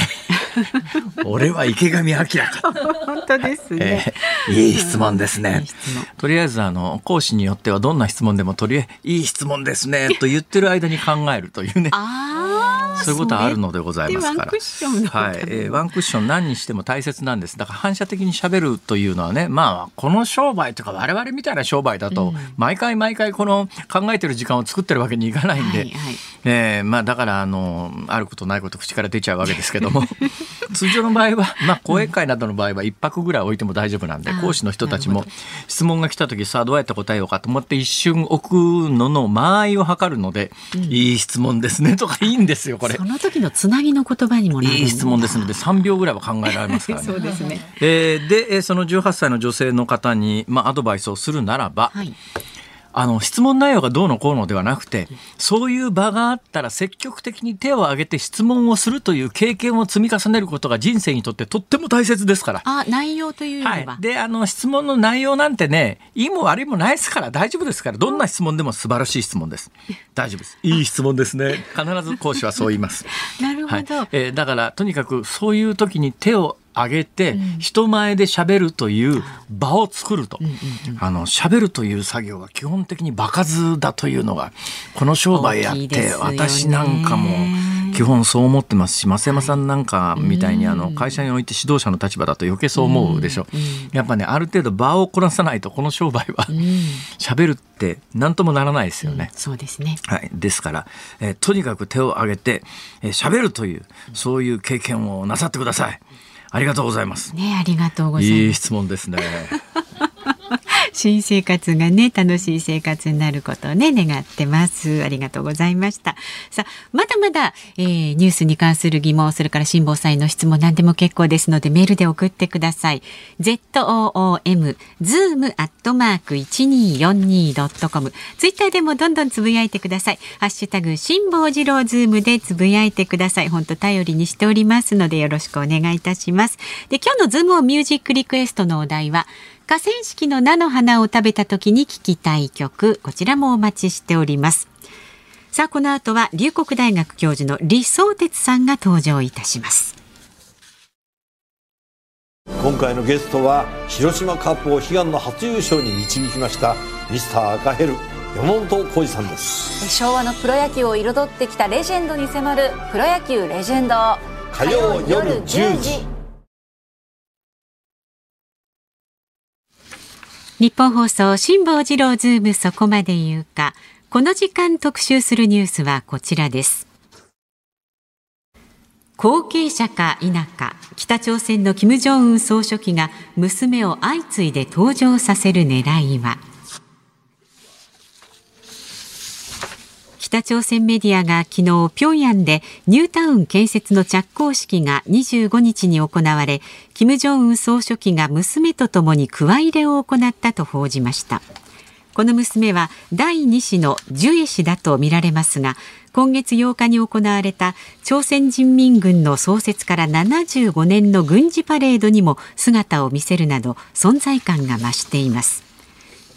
[SPEAKER 3] (laughs) 俺は池上彰か。
[SPEAKER 4] 本当ですね。
[SPEAKER 3] えーいい質問ですね。とりあえずあの講師によってはどんな質問でもとりあえずいい質問ですねと言ってる間に考えるというね。そういうことはあるのでございますから。はい、えーワンクッション何にしても大切なんです。だから反射的に喋るというのはね、まあこの商売とか我々みたいな商売だと、毎回毎回この考えてる時間を作ってるわけにいかないんで、
[SPEAKER 4] はいはい
[SPEAKER 3] えーまあだからあのあることないこと口から出ちゃうわけですけども、(laughs) 通常の場合はまあ講演会などの場合は一泊ぐらい置いても大丈夫なんで、
[SPEAKER 4] あー
[SPEAKER 3] 講師の人たちも質問が来た時さあどうやって答えようかと思って一瞬置くのの間合いを測るので、いい質問ですねとかいいんですよこれ
[SPEAKER 4] そ。の時のつなぎの言葉にも
[SPEAKER 3] いい質問ですので3秒ぐらいは考えられますからね。(laughs)
[SPEAKER 4] そうですね。
[SPEAKER 3] えーでえーその18歳の女性の方に、まあ、アドバイスをするならば、
[SPEAKER 4] はい。
[SPEAKER 3] あの質問内容がどうのこうのではなくてそういう場があったら積極的に手を挙げて質問をするという経験を積み重ねることが人生にとってとっても大切ですから。
[SPEAKER 4] あ、内容というよ
[SPEAKER 3] は。
[SPEAKER 4] は。、
[SPEAKER 3] であの質問の内容なんてねいいも悪いもないですから大丈夫ですから。どんな質問でも素晴らしい質問です。大丈夫です。いい質問ですね。(laughs) 必ず講師はそう言います。
[SPEAKER 4] なるほ
[SPEAKER 3] はい。
[SPEAKER 4] ど。
[SPEAKER 3] えーだからとにかくそういう時に手を挙げて、人前で喋るという場を作ると、あの喋るという作業は基本的に場数だというのがこの商売やって、私なんかも基本そう思ってますし増山さんなんかみたいにあの会社において指導者の立場だと余計そう思うでしょ、やっぱねある程度場をこなさないとこの商売は喋るって何ともならないですよね。
[SPEAKER 4] そうですね。
[SPEAKER 3] はい、ですから、えーとにかく手を挙げて喋、えー喋るというそういう経験をなさってください。ありがとうございます。
[SPEAKER 4] ね、ありがとうございます。
[SPEAKER 3] いい質問ですね。
[SPEAKER 4] 新生活がね楽しい生活になることをね願ってます。ありがとうございました。さあまだまだ、えーニュースに関する疑問それから辛坊さんへの質問何でも結構ですのでメールで送ってください。ZOOM zoom アットマーク 1242.com ツイッターでもどんどんつぶやいてください。ハッシュタグ辛坊治郎ズームでつぶやいてください。本当頼りにしておりますのでよろしくお願いいたします。で今日のズームオンミュージックリクエストのお題は河川敷の菜の花を食べた時に聴きたい曲こちらもお待ちしております。さあこの後は龍谷大学教授の李相哲さんが登場いたします。
[SPEAKER 1] 今回のゲストは広島カープを悲願の初優勝に導きましたミスター赤ヘル山本浩二さんです。
[SPEAKER 2] 昭和のプロ野球を彩ってきたレジェンドに迫るプロ野球レジェンド。
[SPEAKER 1] 火曜夜10時
[SPEAKER 4] 日本放送辛坊治郎ズームそこまで言うか。この時間特集するニュースはこちらです。後継者か否か北朝鮮の金正恩総書記が娘を相次いで登場させる狙いは。北朝鮮メディアが昨日平壌でニュータウン建設の着工式が25日に行われ金正恩総書記が娘とともに加入れを行ったと報じました。この娘は第2子のジュエ氏だとみられますが今月8日に行われた朝鮮人民軍の創設から75年の軍事パレードにも姿を見せるなど存在感が増しています。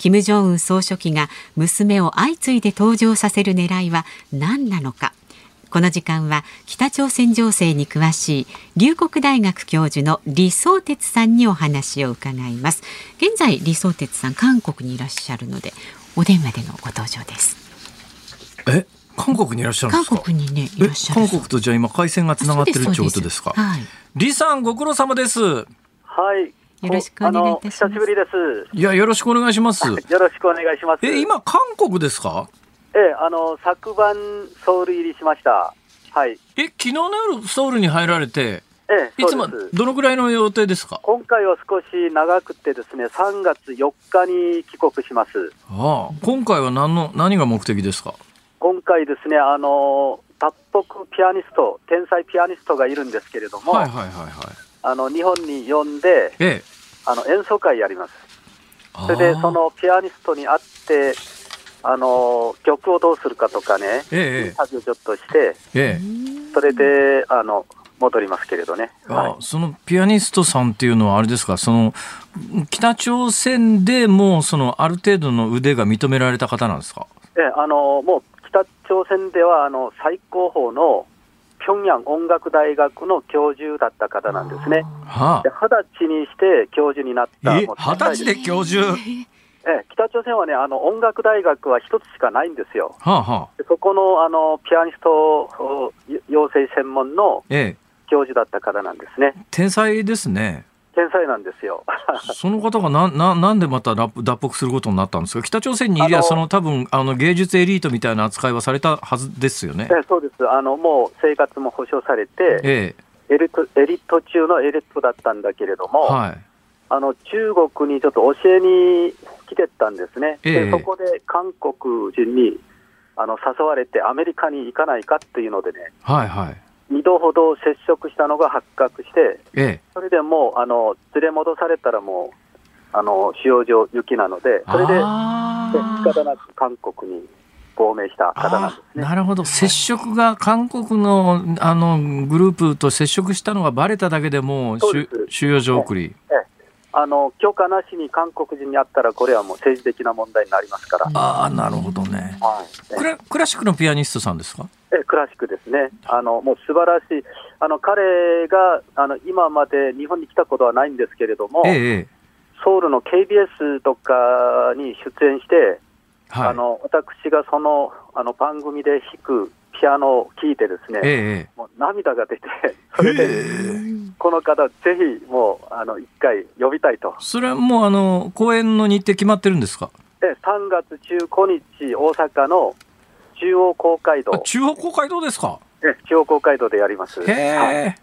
[SPEAKER 4] 金正恩総書記が娘を相次いで登場させる狙いは何なのか。この時間は北朝鮮情勢に詳しい龍谷大学教授の李相哲さんにお話を伺います。現在李相哲さん韓国にいらっしゃるのでお電話でのご登場です。
[SPEAKER 3] え韓国にいらっしゃるんですか？
[SPEAKER 4] 韓国にねいらっしゃる
[SPEAKER 3] 韓国とじゃあ今回線がつながってるってことですか？
[SPEAKER 4] はい、
[SPEAKER 3] 李さんご苦労様です。
[SPEAKER 5] はい。
[SPEAKER 4] よろしくお願いいたします
[SPEAKER 5] 久しぶりです。
[SPEAKER 3] いやよろしくお願いします (laughs)
[SPEAKER 5] よろしくお願いします。
[SPEAKER 3] え今韓国ですか？
[SPEAKER 5] ええ、あの、昨晩、ソウル入りしました。はい。
[SPEAKER 3] え昨日の夜ソウルに入られて
[SPEAKER 5] ええ、
[SPEAKER 3] いつも。どのぐらいの予定ですか？
[SPEAKER 5] 今回は少し長くてですね、3月4日に帰国します。
[SPEAKER 3] ああ今回は何の何が目的ですか？
[SPEAKER 5] 今回ですね、あの、脱北ピアニスト、天才ピアニストがいるんですけれども、
[SPEAKER 3] はいはいはいはい
[SPEAKER 5] あの、日本に呼んで、
[SPEAKER 3] ええ。
[SPEAKER 5] あの、演奏会やります。
[SPEAKER 3] あ
[SPEAKER 5] それで、
[SPEAKER 3] あ
[SPEAKER 5] そのピアニストに会って、あの、曲をどうするかとかね、
[SPEAKER 3] ええ
[SPEAKER 5] ちょっとして、
[SPEAKER 3] ええ。
[SPEAKER 5] それで、あの、戻りますけれどね。
[SPEAKER 3] あ
[SPEAKER 5] はい。
[SPEAKER 3] そのピアニストさんっていうのはあれですか？その北朝鮮でもそのある程度の腕が認められた方なんですか？
[SPEAKER 5] ええあのもう北朝鮮ではあの最高峰の平壌音楽大学の教授だった方なんですね。
[SPEAKER 3] は
[SPEAKER 5] で二十歳にして教授になった。
[SPEAKER 3] 二十歳で教授？は
[SPEAKER 5] ええ北朝鮮はね、あの音楽大学は一つしかないんですよ。
[SPEAKER 3] あはあ
[SPEAKER 5] でそこのあのピアニストお養成専門の
[SPEAKER 3] ええ
[SPEAKER 5] 教授だった方なんですね。
[SPEAKER 3] 天才ですね
[SPEAKER 5] 天才なんですよ。(laughs)
[SPEAKER 3] その方がなななんでまた脱脱北することになったんですか？北朝鮮にいりゃその多分あの芸術エリートみたいな扱いはされたはずですよね。
[SPEAKER 5] ええそうです。あのもう生活も保障されて、
[SPEAKER 3] え
[SPEAKER 5] エリートエリート中のエリートだったんだけれども、
[SPEAKER 3] えはい。
[SPEAKER 5] あの中国にちょっと教えに来てたんですね、
[SPEAKER 3] え
[SPEAKER 5] そこで韓国人にあの誘われて、アメリカに行かないかっていうのでね、
[SPEAKER 3] はいはい
[SPEAKER 5] 2度ほど接触したのが発覚して、
[SPEAKER 3] ええ。
[SPEAKER 5] それでもうあの連れ戻されたらもう、あの使用上行きなので、それで
[SPEAKER 3] あ
[SPEAKER 5] 仕
[SPEAKER 3] ー
[SPEAKER 5] 方なく韓国に亡命した方なんですね。
[SPEAKER 3] あなるほど。接触が韓国のあのグループと接触したのがバレただけでもう収収容所送り
[SPEAKER 5] あの許可なしに韓国人に会ったら、これはもう政治的な問題になりますから。
[SPEAKER 3] ああなるほどね。
[SPEAKER 5] はい。
[SPEAKER 3] クラクラシックのピアニストさんですか？
[SPEAKER 5] えクラシックですね、あのもう素晴らしい、あの彼があの今まで日本に来たことはないんですけれども、
[SPEAKER 3] ええええ。
[SPEAKER 5] ソウルの KBS とかに出演して、
[SPEAKER 3] はい。
[SPEAKER 5] あの私がそのあの番組で弾くピアノを聴いて、ですね、
[SPEAKER 3] ええ
[SPEAKER 5] もう涙が出て、(laughs) それで、この方、ぜひもうあの一回呼びたいと、
[SPEAKER 3] それはもうあの公演の日程決まってるんですか？
[SPEAKER 5] で3月15日、大阪の中央公会堂。
[SPEAKER 3] あ、中央公会堂ですか？
[SPEAKER 5] え中央公会堂でやります。
[SPEAKER 3] へえ。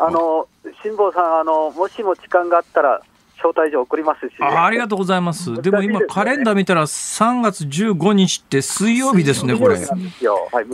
[SPEAKER 5] あの辛坊さんあの、もしも時間があったら、招待状送りますし、
[SPEAKER 3] あありがとうございます。でも今カレンダー見たら3月15日って水曜日ですね、これ。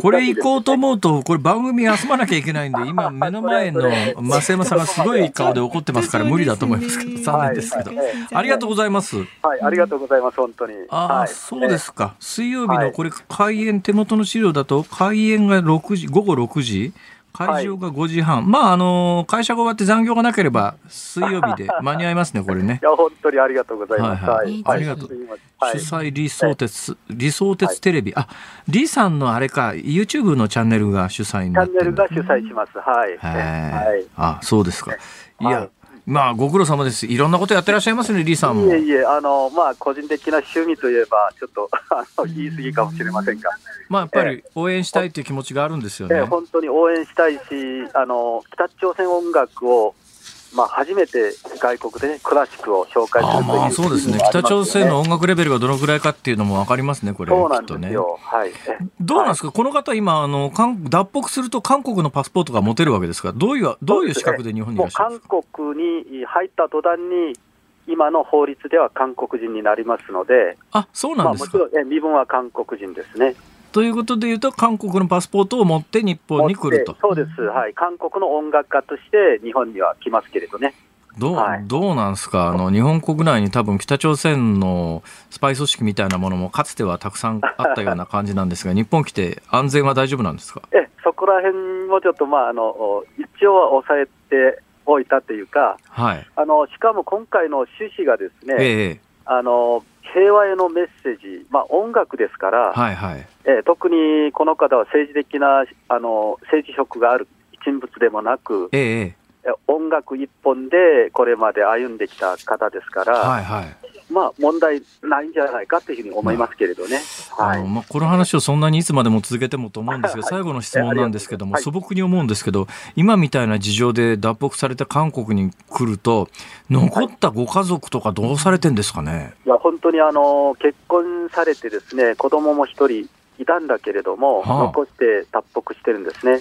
[SPEAKER 3] これ行こうと
[SPEAKER 5] う。
[SPEAKER 3] 思うと、これ番組休まなきゃいけないんで、今目の前の (laughs) 増山さんがすごい顔で怒ってますから無理だと思いますけど、残念ですけど。ありがとうございます。
[SPEAKER 5] はい、ありがとうございます、本当に。
[SPEAKER 3] ああ、
[SPEAKER 5] はい
[SPEAKER 3] そうですか。水曜日
[SPEAKER 5] はい
[SPEAKER 3] のこれ開演、手元の資料だと開演が6時、午後6時、会場が5時半、まああの会社が終わって残業がなければ水曜日で間に合いますねこれね。(laughs)
[SPEAKER 5] いや、本当にありがとうございます。
[SPEAKER 3] はい
[SPEAKER 4] はい。
[SPEAKER 3] ありがとう。
[SPEAKER 5] はい。
[SPEAKER 3] 主催理想鉄、理想鉄テレビ、あ李さんのあれか YouTube のチャンネルが主催に
[SPEAKER 5] チ
[SPEAKER 3] なってるんだ。
[SPEAKER 5] ャンネルが主催します。はい。
[SPEAKER 3] へ
[SPEAKER 5] はい。
[SPEAKER 3] え。あそうですか。いや、
[SPEAKER 5] はい
[SPEAKER 3] まあご苦労様です。いろんなことやってらっしゃいますね李さんも。
[SPEAKER 5] いえいえ、あの、まあ、個人的な趣味といえば、ちょっと、(laughs) あの、言い過ぎかもしれませんが、
[SPEAKER 3] まあやっぱり応援したいという気持ちがあるんですよね。
[SPEAKER 5] えー本当に応援したいし、あの、北朝鮮音楽を、まあ、初めて外国で、ね、クラシックを紹介す
[SPEAKER 3] あ
[SPEAKER 5] るという
[SPEAKER 3] まあそうですね。北朝鮮の音楽レベルがどのぐらいかっていうのも分かりますねこれ
[SPEAKER 5] そうなんですよ。はい。え
[SPEAKER 3] どうなんですか、この方今あの韓脱北すると韓国のパスポートが持てるわけですがどういうどういう資格で日本にいらっしゃるんですか？
[SPEAKER 5] 韓国に入った途端に、今の法律では韓国人になりますので、
[SPEAKER 3] あそうな
[SPEAKER 5] まあ、
[SPEAKER 3] んですか、
[SPEAKER 5] もちろんえ身分は韓国人ですね。
[SPEAKER 3] ということでいうと韓国のパスポートを持って日本に来ると。
[SPEAKER 5] そうです、はい、韓国の音楽家として日本には来ますけれどね。
[SPEAKER 3] どう,、
[SPEAKER 5] はい。
[SPEAKER 3] どうなんですか？あの日本国内に多分北朝鮮のスパイ組織みたいなものもかつてはたくさんあったような感じなんですが日本来て安全は大丈夫なんですか？
[SPEAKER 5] えそこら辺もちょっと、まあ、あの一応は抑えておいたというか、
[SPEAKER 3] はい。
[SPEAKER 5] あのしかも今回の趣旨がですね、
[SPEAKER 3] ええ。
[SPEAKER 5] あの平和へのメッセージ、まあ、音楽ですから、
[SPEAKER 3] はいはい。
[SPEAKER 5] え特にこの方は政治的なあの政治色がある人物でもなく、
[SPEAKER 3] えええ
[SPEAKER 5] え。音楽一本でこれまで歩んできた方ですから、
[SPEAKER 3] えはいはい
[SPEAKER 5] まあ、問題ないんじゃないかというふうに思いますけれどね。はい
[SPEAKER 3] あのまあ、この話をそんなにいつまでも続けてもと思うんですが、最後の質問なんですけども、
[SPEAKER 5] はい
[SPEAKER 3] 素朴に思うんですけど、今みたいな事情で脱北された韓国に来ると、残ったご家族とかどうされてんですかね？
[SPEAKER 5] いや本当にあの結婚されて、ですね子供も一人いたんだけれども、
[SPEAKER 3] はあ
[SPEAKER 5] 残して脱北してるんですね。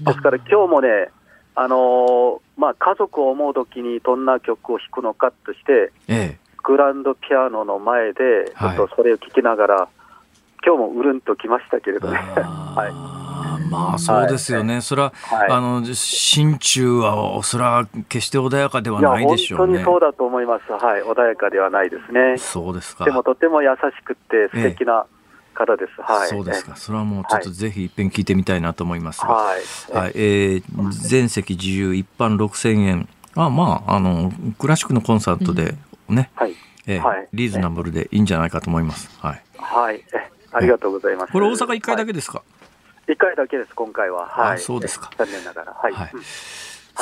[SPEAKER 5] ですから今日もね、あのまあ、家族を思うときにどんな曲を弾くのかとして、
[SPEAKER 3] ええ。
[SPEAKER 5] グランドピアノの前で、ち
[SPEAKER 3] はい
[SPEAKER 5] ょっとそれを聴きながら、今日もうるんときましたけれどね。(laughs) はい
[SPEAKER 3] まあそうですよね、それは、
[SPEAKER 5] はい
[SPEAKER 3] あの心中はそれは決して穏やかではない
[SPEAKER 5] 本
[SPEAKER 3] でしょうね。
[SPEAKER 5] 当にそうだと思います。はい、穏やかではないですね。
[SPEAKER 3] そうですか。
[SPEAKER 5] でもとても優しくて素敵な方です。はい。
[SPEAKER 3] そうですか。それはもうちょっとぜひ一遍聞いてみたいなと思いますが。
[SPEAKER 5] はい。
[SPEAKER 3] はい、えー全席自由一般6000円。あまあ、あの、クラシックのコンサートでね、
[SPEAKER 5] はい。
[SPEAKER 3] えー
[SPEAKER 5] はい
[SPEAKER 3] リーズナブルでいいんじゃないかと思います。はい。
[SPEAKER 5] はい。えありがとうございます。
[SPEAKER 3] これ大阪1回だけ
[SPEAKER 5] で、
[SPEAKER 3] ですか、
[SPEAKER 5] はい、1回だけです、今回は。はい。
[SPEAKER 3] あそうですか
[SPEAKER 5] え残念ながら。はい。
[SPEAKER 3] はい
[SPEAKER 5] うん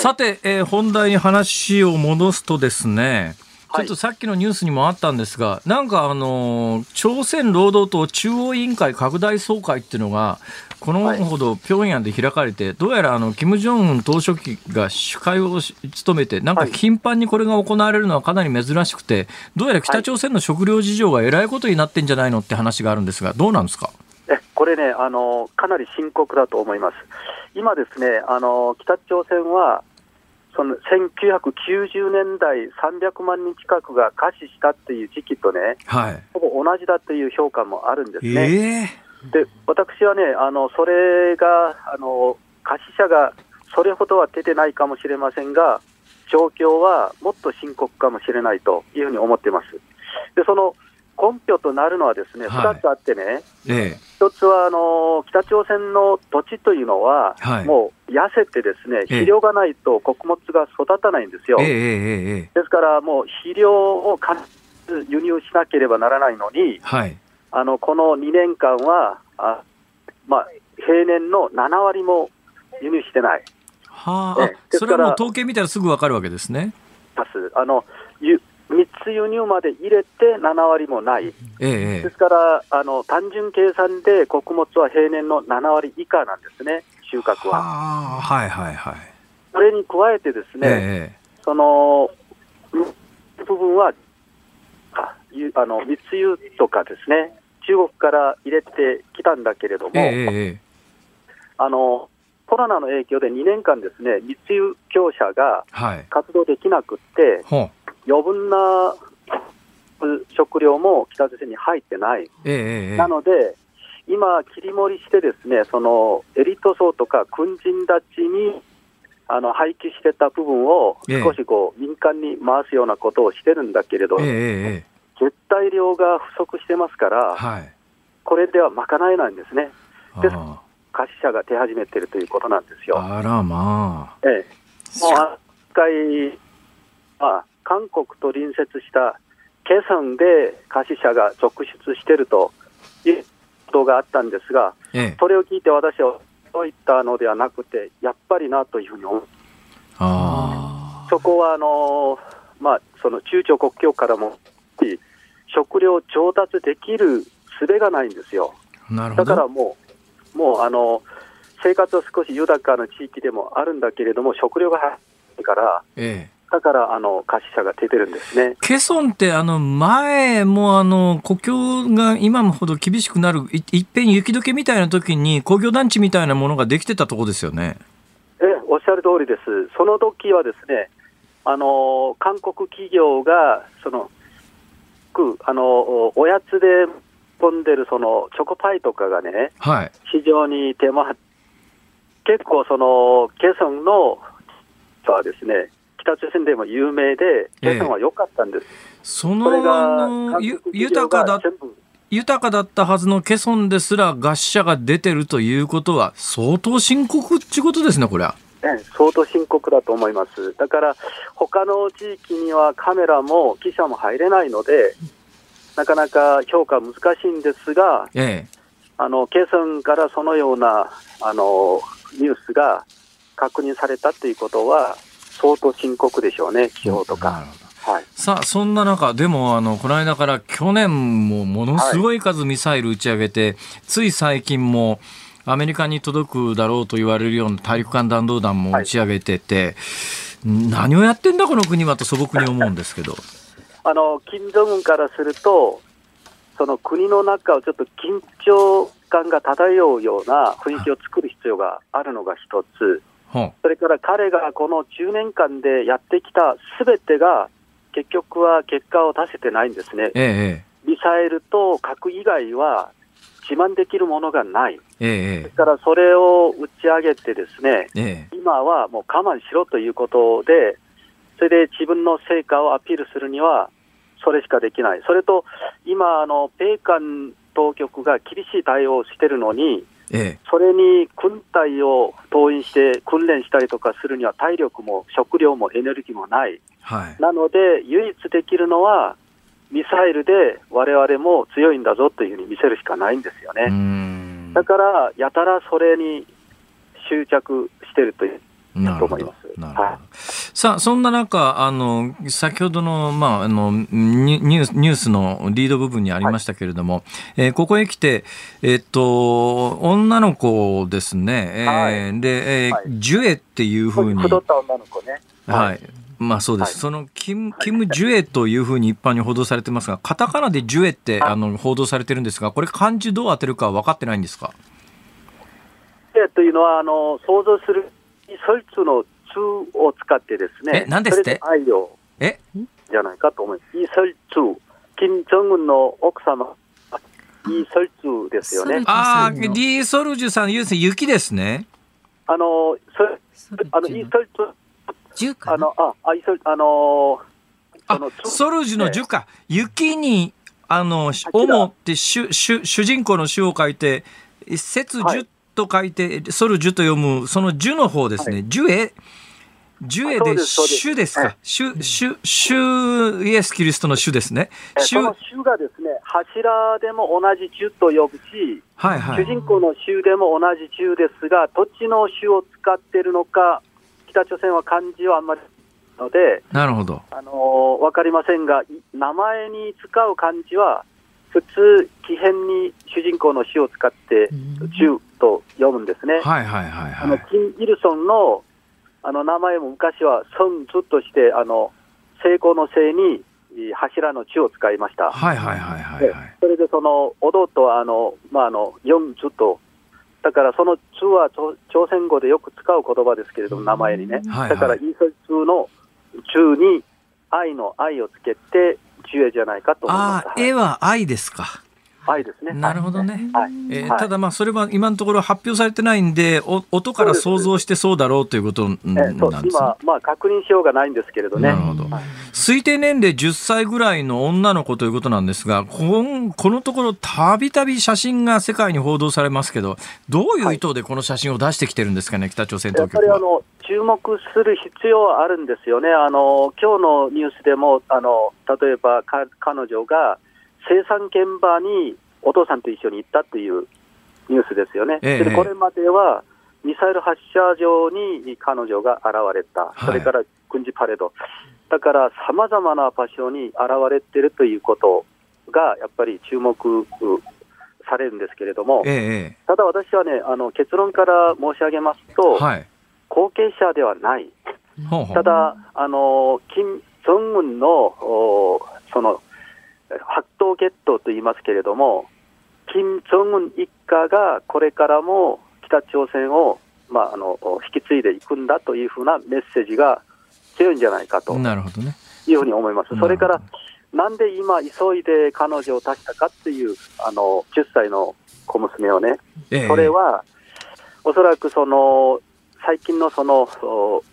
[SPEAKER 3] さて、えー本題に話を戻すとですね、ちょ
[SPEAKER 5] はい
[SPEAKER 3] っとさっきのニュースにもあったんですが、なんかあのー朝鮮労働党中央委員会拡大総会っていうのが、このほど平壌で開かれて、どうやらあの金正恩総書記が主会をし務めて、なんか
[SPEAKER 5] はい。
[SPEAKER 3] 頻繁にこれが行われるのはかなり珍しくて、どうやら北朝鮮の食料事情がえらいことになってんじゃないのって話があるんですが、どうなんですか？
[SPEAKER 5] えこれねあの、かなり深刻だと思います。今ですね、あの北朝鮮は、その1990年代、300万人近くが餓死したっていう時期とね、
[SPEAKER 3] はい。
[SPEAKER 5] ほぼ同じだという評価もあるんですね。
[SPEAKER 3] え
[SPEAKER 5] で私はね、あのそれがあの餓死者がそれほどは出てないかもしれませんが、状況はもっと深刻かもしれないというふうに思ってます。でその根拠となるのはですね、
[SPEAKER 3] はい。
[SPEAKER 5] 2つあってね、
[SPEAKER 3] ええ。
[SPEAKER 5] 一つはあの北朝鮮の土地というのは、
[SPEAKER 3] はい。
[SPEAKER 5] もう痩せてですね、
[SPEAKER 3] ええ。
[SPEAKER 5] 肥料がないと穀物が育たないんですよ。
[SPEAKER 3] え
[SPEAKER 5] ですからもう肥料を必ず輸入しなければならないのに、
[SPEAKER 3] はい。
[SPEAKER 5] あのこの2年間は、あまあ、平年の7割も輸入してない。
[SPEAKER 3] はあ、それはもう統計見たらすぐわかるわけですね。
[SPEAKER 5] あのゆ3つ輸入まで入れて7割もない。
[SPEAKER 3] えええ
[SPEAKER 5] ですから、あの単純計算で穀物は平年の7割以下なんですね、収穫
[SPEAKER 3] え。
[SPEAKER 5] は。
[SPEAKER 3] はあ、はいはいはい。
[SPEAKER 5] それに加えてですね、
[SPEAKER 3] え
[SPEAKER 5] そのうん部分はあの密輸とかですね、中国から入れてきたんだけれども、あのコロナの影響で2年間ですね、密輸業者が
[SPEAKER 3] はい。
[SPEAKER 5] 活動できなくって、
[SPEAKER 3] ほう。
[SPEAKER 5] 余分な食料も北朝鮮に入ってない。
[SPEAKER 3] ええええ
[SPEAKER 5] なので、今、切り盛りしてですね、そのエリート層とか軍人たちにあの廃棄してた部分を
[SPEAKER 3] ええ
[SPEAKER 5] 少しこう民間に回すようなことをしてるんだけれど、
[SPEAKER 3] え
[SPEAKER 5] 絶対量が不足してますから、
[SPEAKER 3] はい。
[SPEAKER 5] これでは賄えないんですね。です
[SPEAKER 3] あ
[SPEAKER 5] 過死者が出始めているということなんですよ。
[SPEAKER 3] あらまあ。
[SPEAKER 5] ええ、もうあ一回、まあ、韓国と隣接したケソンで過死者が続出しているということがあったんですが、
[SPEAKER 3] ええ。
[SPEAKER 5] それを聞いて私はそういったのではなくて、やっぱりなというふうに思う。
[SPEAKER 3] あ
[SPEAKER 5] そこはあのまあ、その中朝国境からも食料調達できる術がないんですよ。
[SPEAKER 3] あ。なるほ
[SPEAKER 5] だから
[SPEAKER 3] ど。
[SPEAKER 5] もう、もうあの生活は少し豊かな地域でもあるんだけれども、食料がないから、
[SPEAKER 3] ええ。
[SPEAKER 5] だからあの過死者が出てるんですね。
[SPEAKER 3] ケソンってあの前もあの国境が今ほど厳しくなるいいっぺんに雪解けみたいな時に工業団地みたいなものができてたとこですよね。
[SPEAKER 5] えおっしゃる通りです。その時はですね、あの韓国企業がそのくあのおやつで飛んでるそのチョコパイとかがね、
[SPEAKER 3] はい。
[SPEAKER 5] 市場に出回っ結構そのケソンのはですね、北朝鮮でも有名で、
[SPEAKER 3] ええ
[SPEAKER 5] ケソンは良かったんです。
[SPEAKER 3] そのあ
[SPEAKER 5] そ
[SPEAKER 3] のゆ豊かだ豊かだったはずのケソンですら餓死者が出てるということは相当深刻ってことですねこれは。
[SPEAKER 5] ええ相当深刻だと思います。だから、他の地域にはカメラも記者も入れないので、なかなか評価難しいんですが、
[SPEAKER 3] ええ。
[SPEAKER 5] あの、ケソンからそのような、あの、ニュースが確認されたということは、相当深刻でしょうね、気象と
[SPEAKER 3] な
[SPEAKER 5] かはい。
[SPEAKER 3] さあそんな中でもあのこの間から去年もものすごい数ミサイル打ち上げて、つい最近もアメリカに届くだろうと言われるような大陸間弾道弾も打ち上げてて、何をやってんだこの国はと素朴に思うんですけど。(laughs)
[SPEAKER 5] あの、金正恩からすると、その国の中をちょっと緊張感が漂うような雰囲気を作る必要があるのが一つ。それから彼がこの10年間でやってきたすべてが、結局は結果を出せてないんですね。
[SPEAKER 3] ええ
[SPEAKER 5] ミサイルと核以外は自慢できるものがない。
[SPEAKER 3] ええ
[SPEAKER 5] ですからそれを打ち上げてですね、
[SPEAKER 3] ええ
[SPEAKER 5] 今はもう我慢しろということで、それで自分の成果をアピールするには、それしかできない。それと、今、あの、米韓当局が厳しい対応をしてるのに、
[SPEAKER 3] ええ
[SPEAKER 5] それに軍隊を動員して訓練したりとかするには体力も食料もエネルギーもない。
[SPEAKER 3] はい。
[SPEAKER 5] なので、唯一できるのは、ミサイルで我々も強いんだぞというふうに見せるしかないんですよね。
[SPEAKER 3] ん
[SPEAKER 5] だから、やたらそれに執着してるというと思います。
[SPEAKER 3] なるほど。
[SPEAKER 5] はい。
[SPEAKER 3] さあそんな中あの先ほどの,、まあ、あのニュースニュースのリード部分にありましたけれども、えーここへ来て、えっと女の子ですね、えー
[SPEAKER 5] はい。
[SPEAKER 3] で、えー
[SPEAKER 5] はい。
[SPEAKER 3] ジュエっていうふうに、
[SPEAKER 5] 太った女の子ね。
[SPEAKER 3] はい。まあそうです、
[SPEAKER 5] はい。
[SPEAKER 3] そのキムキム・ジュエというふうに一般に報道されてますがカタカナでジュエって
[SPEAKER 5] はい。
[SPEAKER 3] あの報道されてるんですがこれ漢字どう当てるかは分かってないんですか？
[SPEAKER 5] でというのは、あの想像するソルツの「ツ」を使ってですね、
[SPEAKER 3] え何ですって？
[SPEAKER 5] 愛を
[SPEAKER 3] え？
[SPEAKER 5] じゃないかと思います。イ・ソルツ、金正恩の奥様、イ・ソルツですよね。
[SPEAKER 3] ああリー・ソルジュさん、要するに雪ですね。
[SPEAKER 5] あの、そあのイ・ソルツ、
[SPEAKER 4] 銃かな？
[SPEAKER 5] あの、あ、あ、イ・ソルあの、
[SPEAKER 3] あソルジュの樹か。雪に、あの、主って主、主、主人公の主を書いて、節樹と書いて、ソルジュと読む、その樹の方ですね。樹へ、樹へで
[SPEAKER 5] そうですそうです
[SPEAKER 3] 主ですか？
[SPEAKER 5] はい。
[SPEAKER 3] 主、主、主イエス・キリストの主ですね。主、
[SPEAKER 5] えその州がですね、柱でも同じ州と呼ぶし、
[SPEAKER 3] はいはい。
[SPEAKER 5] 主人公の州でも同じ州ですが、土地の州を使っているのか、北朝鮮は漢字はあんまりので、
[SPEAKER 3] なるほど。
[SPEAKER 5] あのーわかりませんが、い名前に使う漢字は、普通、奇変に主人公の詩を使って、州と読むんですね。
[SPEAKER 3] はいはいはい
[SPEAKER 5] あの
[SPEAKER 3] はい。
[SPEAKER 5] キム・イルソンのあの名前も昔は、ソンズとして、あの成功のせいにい柱の地を使いました。
[SPEAKER 3] はいはいはいはい
[SPEAKER 5] で
[SPEAKER 3] はい。
[SPEAKER 5] それでその弟はあの、まあ、あのヨンズと、だからそのツは朝朝鮮語でよく使う言葉ですけれども、名前にね、
[SPEAKER 3] はいはい
[SPEAKER 5] だからイーソルツの中に愛の愛をつけて、ジュエじゃないかと思います。
[SPEAKER 3] ああ、絵は愛ですか。
[SPEAKER 5] 愛ですね。
[SPEAKER 3] なるほどね。
[SPEAKER 5] はい。
[SPEAKER 3] えー
[SPEAKER 5] はい
[SPEAKER 3] ただまあそれは今のところ発表されてないんでお音から想像してそうだろうということなんですね
[SPEAKER 5] 今、まあ、確認しようがないんですけれどね。
[SPEAKER 3] なるほど
[SPEAKER 5] はい
[SPEAKER 3] 推定年齢10歳ぐらいの女の子ということなんですがこんこのところたびたび写真が世界に報道されますけどどういう意図でこの写真を出してきてるんですかね北朝鮮当局は。
[SPEAKER 5] ぱりあの注目する必要はあるんですよね、あの今日のニュースでも、あの例えばか彼女が生産現場にお父さんと一緒に行ったというニュースですよね、
[SPEAKER 3] ええ。
[SPEAKER 5] でこれまではミサイル発射場に彼女が現れた、
[SPEAKER 3] はい。
[SPEAKER 5] それから軍事パレード、だからさまざまな場所に現れてるということが、やっぱり注目されるんですけれども、
[SPEAKER 3] え
[SPEAKER 5] ただ私はね、あの結論から申し上げます
[SPEAKER 3] え
[SPEAKER 5] と、
[SPEAKER 3] はい。
[SPEAKER 5] 後継者ではない、
[SPEAKER 3] ほうほう。
[SPEAKER 5] ただ、あの金正恩のおその発動ゲットと言いますけれども、金正恩一家がこれからも北朝鮮を、まあ、あの引き継いでいくんだというふうなメッセージが強いんじゃないかと
[SPEAKER 3] なるほどね。
[SPEAKER 5] いうふうに思います。それから
[SPEAKER 3] な
[SPEAKER 5] んで今、急いで彼女を出したかっていう、あの10歳の小娘をね、
[SPEAKER 3] ええ
[SPEAKER 5] それは、おそらくその最近のそのお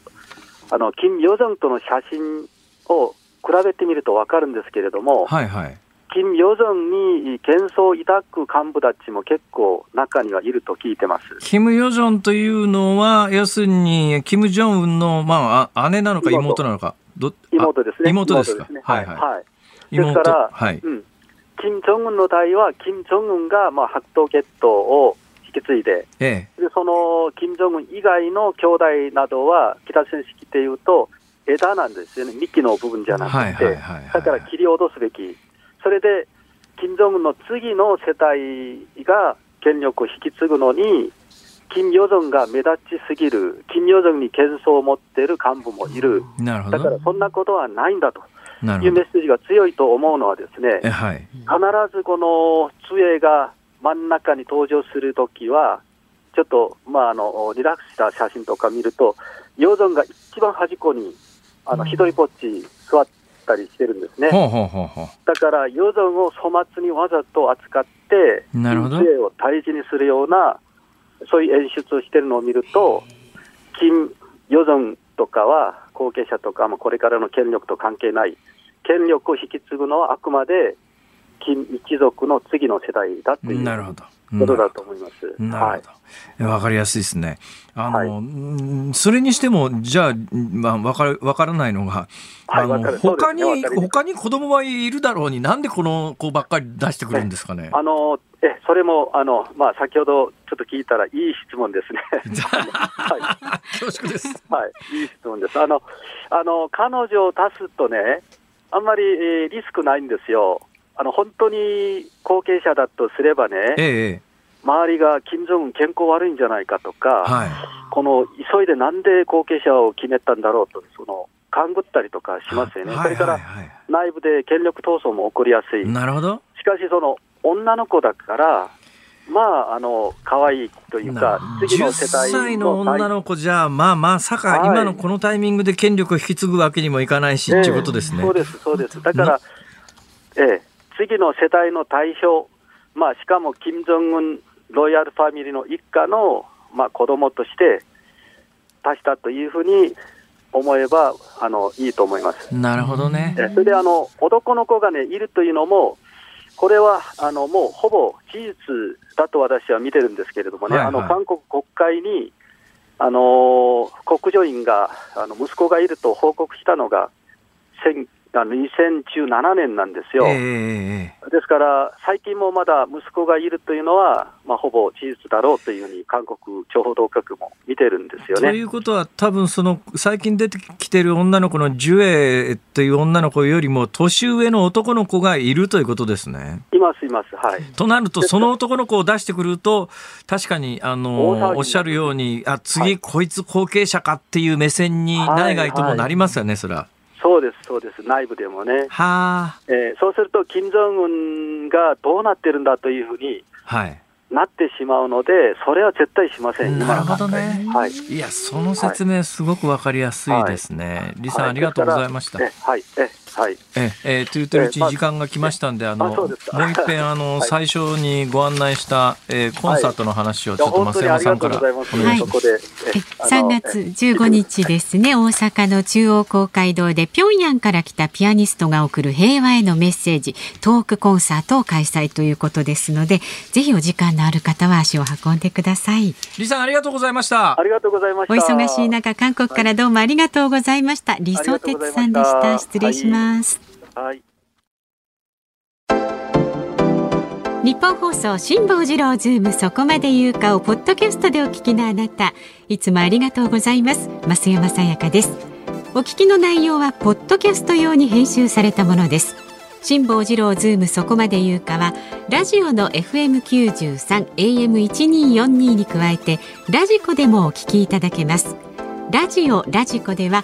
[SPEAKER 5] あの金与正との写真を比べてみると分かるんですけれども、
[SPEAKER 3] はいはい。
[SPEAKER 5] 金与正に幻想を抱く幹部たちも結構中にはいると聞いてます。
[SPEAKER 3] キム・ヨジョンというのは、要するに、キム・ジョンウンの、まあ、あ姉なのか
[SPEAKER 5] 妹
[SPEAKER 3] 妹なのか。ど
[SPEAKER 5] 妹ですね。
[SPEAKER 3] あ妹ですか？
[SPEAKER 5] ね
[SPEAKER 3] はいはい。
[SPEAKER 5] はいです
[SPEAKER 3] 妹
[SPEAKER 5] から
[SPEAKER 3] はい。
[SPEAKER 5] うん、金正恩の代は、金正恩がまあ白頭ゲットを引き継いで、
[SPEAKER 3] え
[SPEAKER 5] でその金正恩以外の兄弟などは、北朝鮮式でいうと、枝なんですよね、幹の部分じゃ
[SPEAKER 3] え。
[SPEAKER 5] なくて、
[SPEAKER 3] はいはいはいはい。
[SPEAKER 5] だから切り落とすべき、それで金正恩の次の世代が権力を引き継ぐのに、金与正が目立ちすぎる、金与正に幻想を持っている幹部もいる、
[SPEAKER 3] なるほど。
[SPEAKER 5] だからそんなことはないんだという。メッセージが強いと思うのはですね、
[SPEAKER 3] え、はい。
[SPEAKER 5] 必ずこの杖が真ん中に登場するときは、ちょっと、まあ、あのリラックスした写真とか見ると、ヨゾンが一番端っこにあの一人ぼっち座ったりしてるんですね。
[SPEAKER 3] ほうほうほうほう。
[SPEAKER 5] だから、ヨゾンを粗末にわざと扱って、
[SPEAKER 3] なるほど
[SPEAKER 5] 杖を大事にするような、そういう演出をしてるのを見ると、金ヨゾンとかは、後継者とか、まあ、これからの権力と関係ない、権力を引き継ぐのはあくまで金一族の次の世代だっていう
[SPEAKER 3] なるほど。
[SPEAKER 5] ことだと思います。はい
[SPEAKER 3] なるほど。わかりやすいですね。あの、
[SPEAKER 5] はい
[SPEAKER 3] うんそれにしても、じゃあ、まあ、わかる、わからないのが、
[SPEAKER 5] はい
[SPEAKER 3] 他に、
[SPEAKER 5] ね
[SPEAKER 3] 他に子供はいるだろうに、なんでこの子ばっかり出してくるんですかね？
[SPEAKER 5] あのえそれもあの、まあ、先ほどちょっと聞いたら、いい質問ですね。(laughs) はい
[SPEAKER 3] 恐縮です。
[SPEAKER 5] はい、いい質問です。あの、あの彼女を足すとね、あんまり、えーリスクないんですよ。あの本当に後継者だとすればね、
[SPEAKER 3] ええ、
[SPEAKER 5] 周りが金正恩健康悪いんじゃないかとか、
[SPEAKER 3] はい。
[SPEAKER 5] この急いでなんで後継者を決めたんだろうと、その勘ぐったりとかしますよね。
[SPEAKER 3] はい
[SPEAKER 5] それから内部で権力闘争も起こりやすい。
[SPEAKER 3] なるほど。
[SPEAKER 5] しかし、その女の子だから、まあ、あの可愛いというか、次の世代
[SPEAKER 3] 10歳の女の子じゃ、まあまさか、
[SPEAKER 5] はい
[SPEAKER 3] 今のこのタイミングで権力を引き継ぐわけにもいかないし、
[SPEAKER 5] ええ
[SPEAKER 3] っていうことですね。
[SPEAKER 5] そうです、そうです。だから、ええ、次の世代の代表、まあ、しかも金正恩ロイヤルファミリーの一家の、まあ、子供として出したというふうに思えばあのいいと思います。
[SPEAKER 3] なるほどね。
[SPEAKER 5] えそれであの男の子が、ね、いるというのも、これはあのもうほぼ事実だと私は見てるんですけれどもね、
[SPEAKER 3] はいはい
[SPEAKER 5] あの韓国国会に、あの国女院があの息子がいると報告したのが、千あの2017年なんですよ。
[SPEAKER 3] ええええ
[SPEAKER 5] ですから、最近もまだ息子がいるというのは、まあ、ほぼ事実だろうというふうに、韓国情報当局も見てるんですよ
[SPEAKER 3] とい
[SPEAKER 5] ね。
[SPEAKER 3] うことは、多分その最近出てきてる女の子のジュエという女の子よりも年上の男の子がいるということですね。
[SPEAKER 5] います、います、はい。
[SPEAKER 3] となると、その男の子を出してくると、確かに、あの、
[SPEAKER 5] る
[SPEAKER 3] おっしゃるように、あ、
[SPEAKER 5] は
[SPEAKER 3] 次、
[SPEAKER 5] い
[SPEAKER 3] こいつ後継者かっていう目線に内外ともなりますよね、それは。
[SPEAKER 5] そうです、そうです、内部でもね。
[SPEAKER 3] はあ、
[SPEAKER 5] えーそうすると、金正恩がどうなってるんだというふうに
[SPEAKER 3] はい。
[SPEAKER 5] なってしまうので、それは絶対しません、
[SPEAKER 3] なるほどね
[SPEAKER 5] はい。
[SPEAKER 3] いや、その説明、すごくわかりやすいですね。李さん、
[SPEAKER 5] はい
[SPEAKER 3] ありがとうございました。
[SPEAKER 5] はいえはい。
[SPEAKER 3] ええーと言ってるうち時間が来ましたんで、あのもう一遍あの、
[SPEAKER 5] はい
[SPEAKER 3] 最初にご案内した、えーコンサートの話をちょっと増山さんから
[SPEAKER 5] ございます。
[SPEAKER 4] はい
[SPEAKER 5] そこで。え
[SPEAKER 4] 3
[SPEAKER 5] あの
[SPEAKER 4] 月15日ですね、大阪の中央公会堂で平壌から来たピアニストが送る平和へのメッセージ、トークコンサートを開催ということですので、ぜひお時間のある方は足を運んでください。
[SPEAKER 3] 李さんありがとうございました
[SPEAKER 5] ありがとうございました。
[SPEAKER 4] お忙しい中、韓国からどうもありがとうございました。李相哲さんでした失礼します。
[SPEAKER 5] はい。
[SPEAKER 4] 日本放送辛坊治郎ズームそこまで言うかをポッドキャストでお聞きのあなたいつもありがとうございます。増山さやかです。お聞きの内容はポッドキャスト用に編集されたものです。辛坊治郎ズームそこまで言うかはラジオの FM93 AM1242 に加えてラジコでもお聞きいただけます。ラジオラジコでは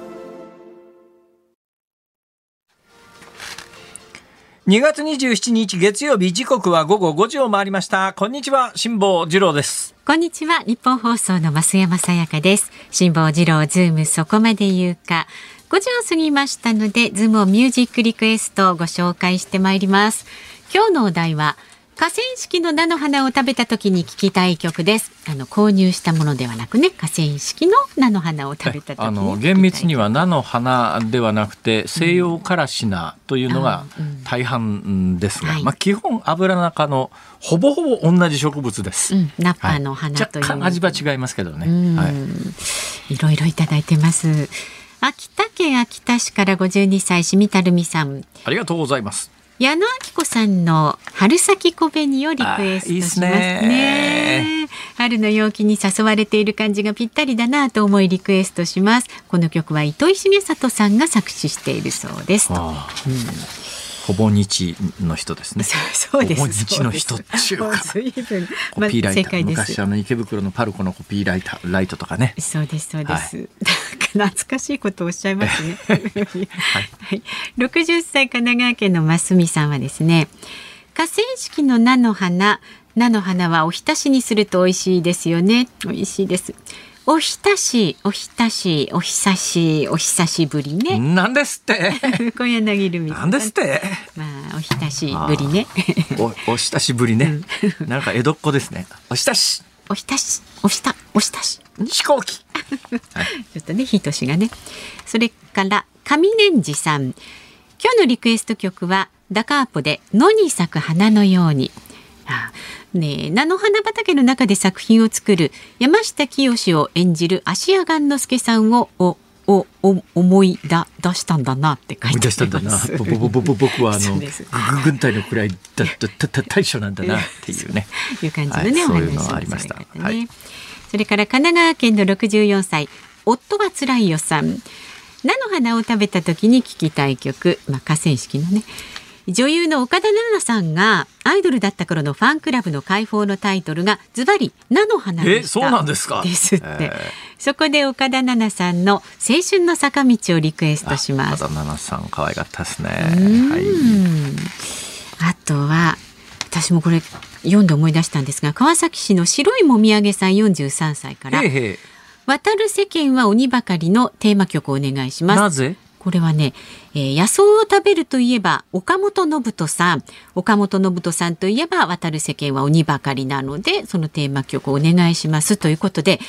[SPEAKER 3] 2月27日月曜日時刻は午後5時を回りました。こんにちは辛坊治郎です。
[SPEAKER 4] こんにちはニッポン放送の増山さやかです。辛坊治郎ズームそこまで言うか。5時を過ぎましたのでズームオンミュージックリクエストをご紹介してまいります。今日のお題は河川敷の菜の花を食べた時に聞きたい曲です。あの購入したものではなくね河川敷の菜の花を食べた時に
[SPEAKER 3] あの厳密には菜の花ではなくて西洋からしなというのが大半ですが、
[SPEAKER 4] はい。
[SPEAKER 3] まあ、基本油中のほぼほぼ同じ植物です、
[SPEAKER 4] うん、ナッパの
[SPEAKER 3] はい。
[SPEAKER 4] 花という、
[SPEAKER 3] 若干味は違いますけどね、
[SPEAKER 4] うん。
[SPEAKER 3] はい、
[SPEAKER 4] いろいろいただいてます。秋田県秋田市から52歳しみたるみさん。
[SPEAKER 3] ありがとうございます
[SPEAKER 4] 矢野明子さんの春先小紅をリクエストします
[SPEAKER 3] ね。
[SPEAKER 4] ね。春の陽気に誘われている感じがぴったりだなと思いリクエストします。この曲は糸井重里さんが作詞しているそうです。と。
[SPEAKER 3] あ。あほぼ日の人ですね。
[SPEAKER 4] そうです。
[SPEAKER 3] ほぼ日の人っちゅうか
[SPEAKER 4] も随分
[SPEAKER 3] コピーライター、
[SPEAKER 4] ま
[SPEAKER 3] 昔あの池袋のパルコのコピーライターライトとかね。
[SPEAKER 4] そうですそうです、なんか懐かしいことをおっしゃいますね。(laughs) はい、(laughs) 60歳神奈川県のますみさんはですね河川敷の菜の花菜の花はおひたしにすると美味しいですよね。美味しいですおひたしおひたしお久しお久しぶりね。
[SPEAKER 3] なんですって。(laughs)
[SPEAKER 4] 小柳ルミさ
[SPEAKER 3] なんですって。
[SPEAKER 4] まあおひたしぶりね。
[SPEAKER 3] おお親しぶりね。なんか江戸っ子ですね。お親し。
[SPEAKER 4] おひたし。おしたおしたし。
[SPEAKER 3] 飛行機。
[SPEAKER 4] ちょっとね、ひとしがね。それから、上年寺さん。今日のリクエスト曲は、ダカーポで野に咲く花のように。あねえ菜の花畑の中で作品を作る山下清を演じる芦屋雁之助さんをおおお思いだ出したんだなって書いて
[SPEAKER 3] 思い出したんだな。
[SPEAKER 4] あります。
[SPEAKER 3] ぼぼぼぼ僕はあの
[SPEAKER 4] そうです。
[SPEAKER 3] ぐ軍隊のくらいだだだだ大将なんだなっていうね。(laughs)
[SPEAKER 4] いう感じのね、
[SPEAKER 3] はい
[SPEAKER 4] お話
[SPEAKER 3] ありました。
[SPEAKER 4] ね
[SPEAKER 3] はい。
[SPEAKER 4] それから神奈川県の64歳夫はつらいよさん。菜の花を食べた時に聴きたい曲、まあ、河川敷のね女優の岡田奈々さんがアイドルだった頃のファンクラブの開放のタイトルがズバリ菜の花でした。
[SPEAKER 3] えそうなんですか？
[SPEAKER 4] ですって、
[SPEAKER 3] え
[SPEAKER 4] そこで岡田奈々さんの青春の坂道をリクエストします。
[SPEAKER 3] あ岡田奈々さん可愛かったですね。
[SPEAKER 4] うん。
[SPEAKER 3] はい。
[SPEAKER 4] あとは私もこれ読んで思い出したんですが川崎市の白いもみあげさん43歳から
[SPEAKER 3] へえへえ「
[SPEAKER 4] 渡る世間は鬼ばかり」のテーマ曲をお願いします。これはね、えー野草を食べるといえば岡本信人さん岡本信人さんといえば渡る世間は鬼ばかりなのでそのテーマ曲をお願いしますということで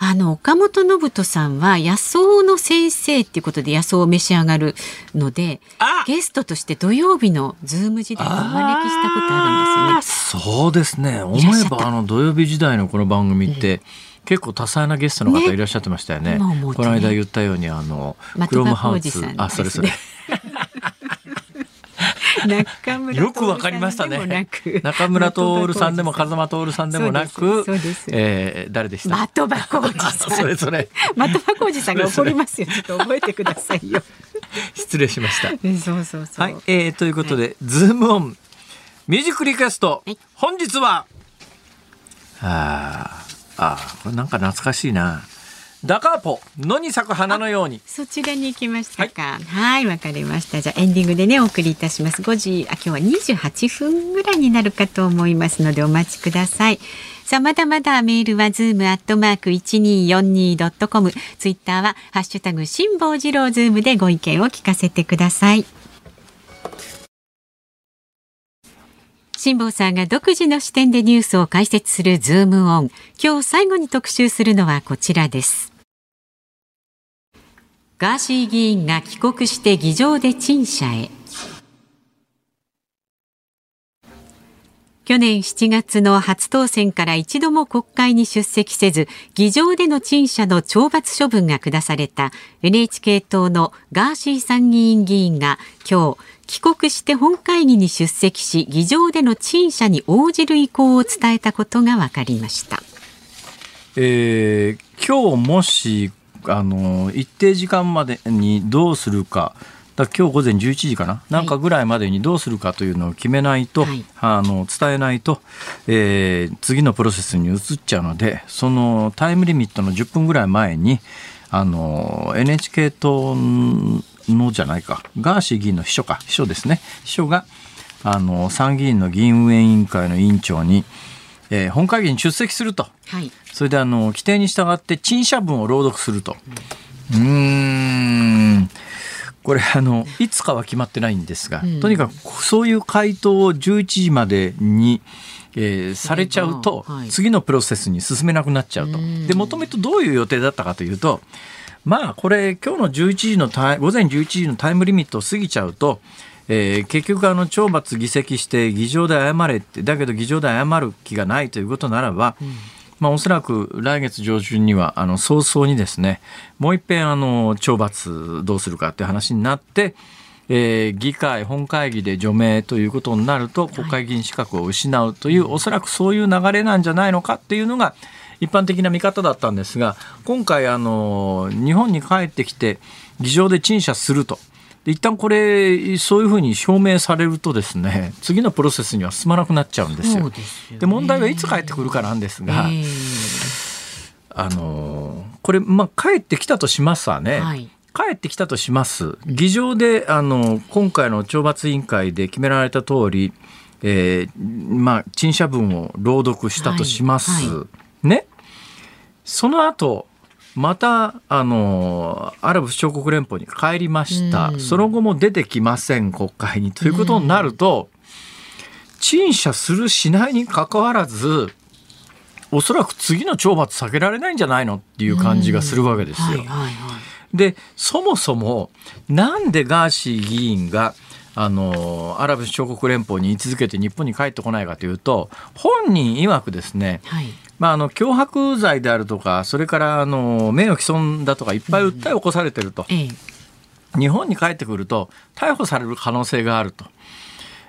[SPEAKER 4] あの岡本信人さんは野草の先生っていうことで野草を召し上がるので
[SPEAKER 3] あ
[SPEAKER 4] ゲストとして土曜日のズーム時代にお招きしたことあるんですよね。
[SPEAKER 3] そうですね。思えばあの土曜日時代のこの番組って。結構多彩なゲストの方いらっしゃってましたよね。
[SPEAKER 4] ね
[SPEAKER 3] この間言ったようにあのクロムハウス
[SPEAKER 4] ね。
[SPEAKER 3] あそれそれ。
[SPEAKER 4] 中村
[SPEAKER 3] よくわかりましたね。中村徹さんでも風間徹さんでもなくえー誰でした？
[SPEAKER 4] 的場浩二
[SPEAKER 3] あ
[SPEAKER 4] さん。(laughs)
[SPEAKER 3] それそれ。
[SPEAKER 4] 的場浩二さんが怒りますよ。ちょっと覚えてくださいよ。(laughs)
[SPEAKER 3] 失礼しました。
[SPEAKER 4] そうそうそう。
[SPEAKER 3] はい、えー、ということで、ズームオンミュージックリクエスト、
[SPEAKER 4] はい。
[SPEAKER 3] 本日はあーあーこれなんか懐かしいなダカーポ野に咲く花のように
[SPEAKER 4] そちらに行きましたか。はい、わ、かりました。じゃあエンディングでねお送りいたします。5時あ今日は28分ぐらいになるかと思いますのでお待ちください。さあまだまだメールはズームアットマーク一二四二ドットコム、ツイッターはハッシュタグ辛坊治郎ズームでご意見を聞かせてください。辛坊さんが独自の視点でニュースを解説するズームオン。今日最後に特集するのはこちらです。ガーシー議員が帰国して議場で陳謝へ。去年7月の初当選から一度も国会に出席せず、議場での陳謝の懲罰処分が下された NHK 党のガーシー参議院議員が今日、帰国して本会議に出席し、議場での陳謝に応じる意向を伝えたことが分かりました。
[SPEAKER 3] えー今日もしあの一定時間までにどうするか。だ今日午前11時かな、なんかぐらいまでにどうするかというのを決めないと、
[SPEAKER 4] はい。
[SPEAKER 3] あの伝えないと、えー次のプロセスに移っちゃうのでそのタイムリミットの10分ぐらい前にあの NHK 党のじゃないかガーシー議員の秘書か秘書ですね秘書があの参議院の議員運営委員会の委員長に、えー本会議に出席すると。
[SPEAKER 4] はい。
[SPEAKER 3] それであの規定に従って陳謝文を朗読すると。うーん。これあのいつかは決まってないんですが、
[SPEAKER 4] うん
[SPEAKER 3] とにかくそういう回答を11時までに、えーされちゃうと、
[SPEAKER 4] はい
[SPEAKER 3] 次のプロセスに進めなくなっちゃうと。
[SPEAKER 4] うん
[SPEAKER 3] でもともとどういう予定だったかというとまあこれ今日の11時の午前11時のタイムリミットを過ぎちゃうと、えー結局あの懲罰議席して議場で謝れってだけど議場で謝る気がないということならば、まあ、おそらく来月上旬にはあの早々にですねもう一遍あの懲罰どうするかっていう話になって、えー議会本会議で除名ということになると国会議員資格を失うという、おそらくそういう流れなんじゃないのかっていうのが一般的な見方だったんですが今回あの日本に帰ってきて議場で陳謝すると。で一旦これそういうふうに表明されるとですね次のプロセスには進まなくなっちゃうんですよ。
[SPEAKER 4] でね。
[SPEAKER 3] で問題はいつ帰ってくるかなんですが、
[SPEAKER 4] え
[SPEAKER 3] あのこれ、まあ、帰ってきたとしますわね、
[SPEAKER 4] ーはい。
[SPEAKER 3] 帰ってきたとします。議場であの今回の懲罰委員会で決められた通り、えーまあ陳謝文を朗読したとします、
[SPEAKER 4] はい。は
[SPEAKER 3] ねその後またあのアラブ首長国連邦に帰りました、
[SPEAKER 4] うん
[SPEAKER 3] その後も出てきません国会にということになると、陳謝するしないにかかわらずおそらく次の懲罰避けられないんじゃないのっていう感じがするわけですよ。
[SPEAKER 4] はいはいはい。
[SPEAKER 3] でそもそもなんでガーシー議員があのアラブ首長国連邦に居続けて日本に帰ってこないかというと本人曰くですね、
[SPEAKER 4] はい。
[SPEAKER 3] まあ、あの脅迫罪であるとかそれからあの名誉毀損だとかいっぱい訴えを起こされてると、
[SPEAKER 4] ええ。
[SPEAKER 3] 日本に帰ってくると逮捕される可能性があると。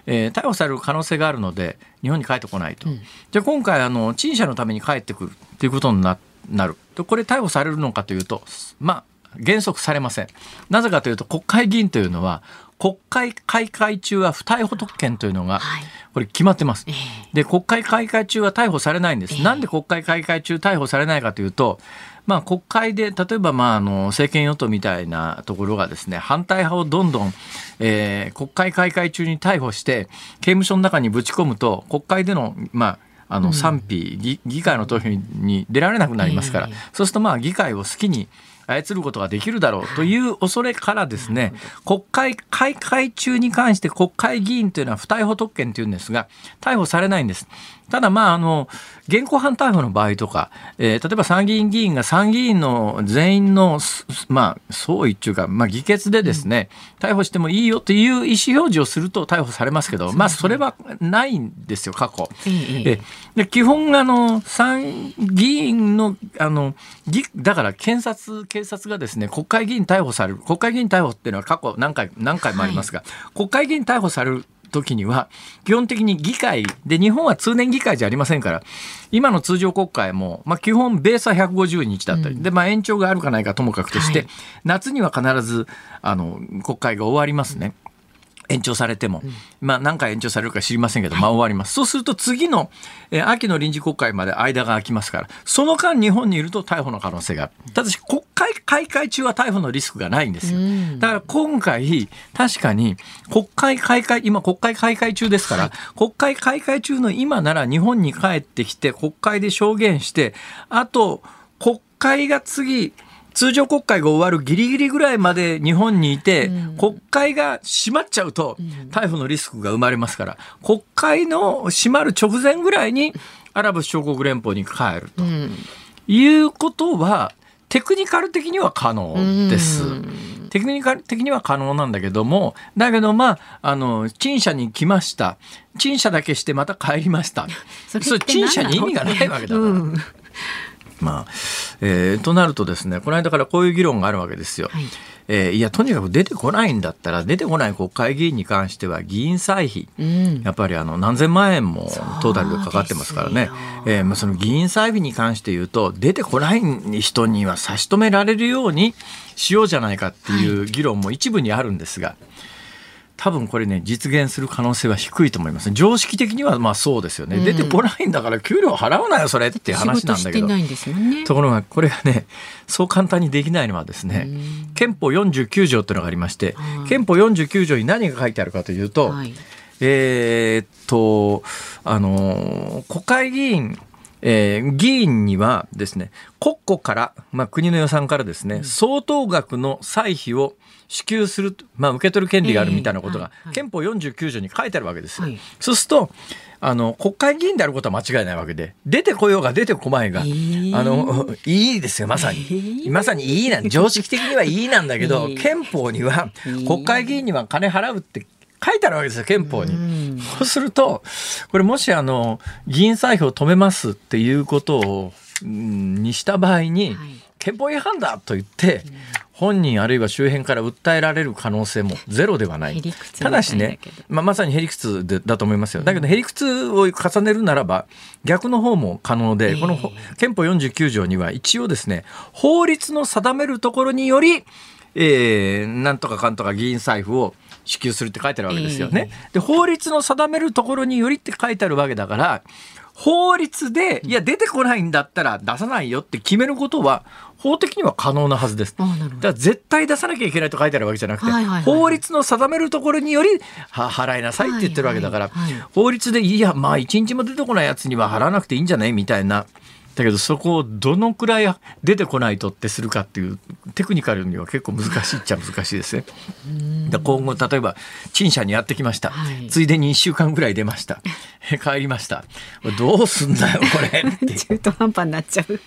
[SPEAKER 3] えー逮捕される可能性があるので日本に帰ってこないと、
[SPEAKER 4] うん。
[SPEAKER 3] じゃあ今回あの陳謝のために帰ってくるということにななる。でこれ逮捕されるのかというとまあ原則されません。なぜかというと国会議員というのは国会開会中は不逮捕特権というのが
[SPEAKER 4] はい。
[SPEAKER 3] これ決まってます。
[SPEAKER 4] ええ。
[SPEAKER 3] で国会開会中は逮捕されないんです、
[SPEAKER 4] ええ。
[SPEAKER 3] なんで国会開会中逮捕されないかというと、まあ、国会で例えばまああの政権与党みたいなところがですね反対派をどんどん、えー国会開会中に逮捕して刑務所の中にぶち込むと国会での,、まあ、あの賛否、議議会の投票に出られなくなりますから、
[SPEAKER 4] ええ。
[SPEAKER 3] そうするとまあ議会を好きに操ることができるだろうという恐れからですね国会開会中に関して国会議員というのは不逮捕特権というんですが逮捕されないんです。ただまああの現行犯逮捕の場合とか、えー例えば参議院議員が参議院の全員のすまあ総意っていうか、まあ、議決でですね、逮捕してもいいよという意思表示をすると逮捕されますけど、まあそれはないんですよ過去。
[SPEAKER 4] え
[SPEAKER 3] で基本あの参議院のあの議だから検察警察がですね国会議員逮捕される。国会議員逮捕っていうのは過去何回何回もありますが、国会議員逮捕される時には基本的に議会で日本は通年議会じゃありませんから今の通常国会も、まあ、基本ベースは150日だったり、でまあ、延長があるかないかともかくとして、
[SPEAKER 4] はい
[SPEAKER 3] 夏には必ずあの国会が終わりますね。延長されても、まあ何回延長されるか知りませんけど、まあ終わります。そうすると次の、えー秋の臨時国会まで間が空きますから、その間日本にいると逮捕の可能性がある。ただし国会開会中は逮捕のリスクがないんですよ。だから今回、確かに国会開会、今国会開会中ですから、国会開会中の今なら日本に帰ってきて国会で証言して、あと国会が次、通常国会が終わるギリギリぐらいまで日本にいて、国会が閉まっちゃうと逮捕のリスクが生まれますから、国会の閉まる直前ぐらいにアラブ首長国連邦に帰るということは、テクニカル的には可能です。テクニカル的には可能なんだけども、だけどまあ、あの、陳謝に来ました。陳謝だけしてまた帰りました。(laughs)
[SPEAKER 4] それ
[SPEAKER 3] 陳謝に意味がないわけだから。
[SPEAKER 4] うん
[SPEAKER 3] まあえーとなるとですねこの間からこういう議論があるわけですよ。
[SPEAKER 4] はい。
[SPEAKER 3] えーいやとにかく出てこないんだったら出てこない国会議員に関しては議員歳費、
[SPEAKER 4] うん。
[SPEAKER 3] やっぱりあの何千万円もトータルでかかってますからね。
[SPEAKER 4] そ
[SPEAKER 3] えーまあ、その議員歳費に関して言うと出てこない人には差し止められるようにしようじゃないかっていう議論も一部にあるんですが。多分これね実現する可能性は低いと思います。ね常識的にはまあそうですよね、
[SPEAKER 4] うん。
[SPEAKER 3] 出てこないんだから給料払うなよそれっていう話なんだけど。ところがこれがねそう簡単にできないのはですね憲法49条っていうのがありまして
[SPEAKER 4] はい
[SPEAKER 3] 憲法49条に何が書いてあるかというと、
[SPEAKER 4] はい。
[SPEAKER 3] えーっとあの国会議員えー議員にはですね国庫から、まあ、国の予算からですね、相当額の歳費を支給する、まあ、受け取る権利があるみたいなことが、憲法49条に書いてあるわけです。よ。
[SPEAKER 4] はい。
[SPEAKER 3] そうするとあの国会議員であることは間違いないわけで出てこようが出てこまいが、
[SPEAKER 4] えー
[SPEAKER 3] あの (laughs) いいですよまさに、
[SPEAKER 4] えー
[SPEAKER 3] まさにいいなん常識的にはいいなんだけど、(laughs)
[SPEAKER 4] えー
[SPEAKER 3] 憲法には国会議員には金払うって書いてあるわけですよ憲法に。
[SPEAKER 4] うん。
[SPEAKER 3] そうするとこれもしあの議員歳費を止めますっていうことを、うんにした場合に、
[SPEAKER 4] はい
[SPEAKER 3] 憲法違反だと言って、本人あるいは周辺から訴えられる可能性もゼロではない。
[SPEAKER 4] た
[SPEAKER 3] だしねまあ、まさにへりくつでだと思いますよ。だけどへりくつを重ねるならば逆の方も可能で、
[SPEAKER 4] ええ。
[SPEAKER 3] このほ憲法49条には一応ですね法律の定めるところにより、えーなんとかかんとか議員財布を支給するって書いてあるわけですよね。で法律の定めるところによりって書いてあるわけだから法律でいや出てこないんだったら出さないよって決めることは法的には可能なはずです。だから絶対出さなきゃいけないと書いてあるわけじゃなくて、
[SPEAKER 4] はいはいはい
[SPEAKER 3] 法律の定めるところによりは払いなさいって言ってるわけだから、
[SPEAKER 4] はいはいはい
[SPEAKER 3] 法律でいやまあ一日も出てこないやつには払わなくていいんじゃないみたいな。だけどそこをどのくらい出てこないとってするかっていうテクニカルには結構難しいっちゃ難しいですね。で今後例えば陳謝にやってきました、
[SPEAKER 4] はい
[SPEAKER 3] ついでに1週間ぐらい出ました (laughs) 帰りましたどうすんだよこれ (laughs)
[SPEAKER 4] 中途半端になっちゃう。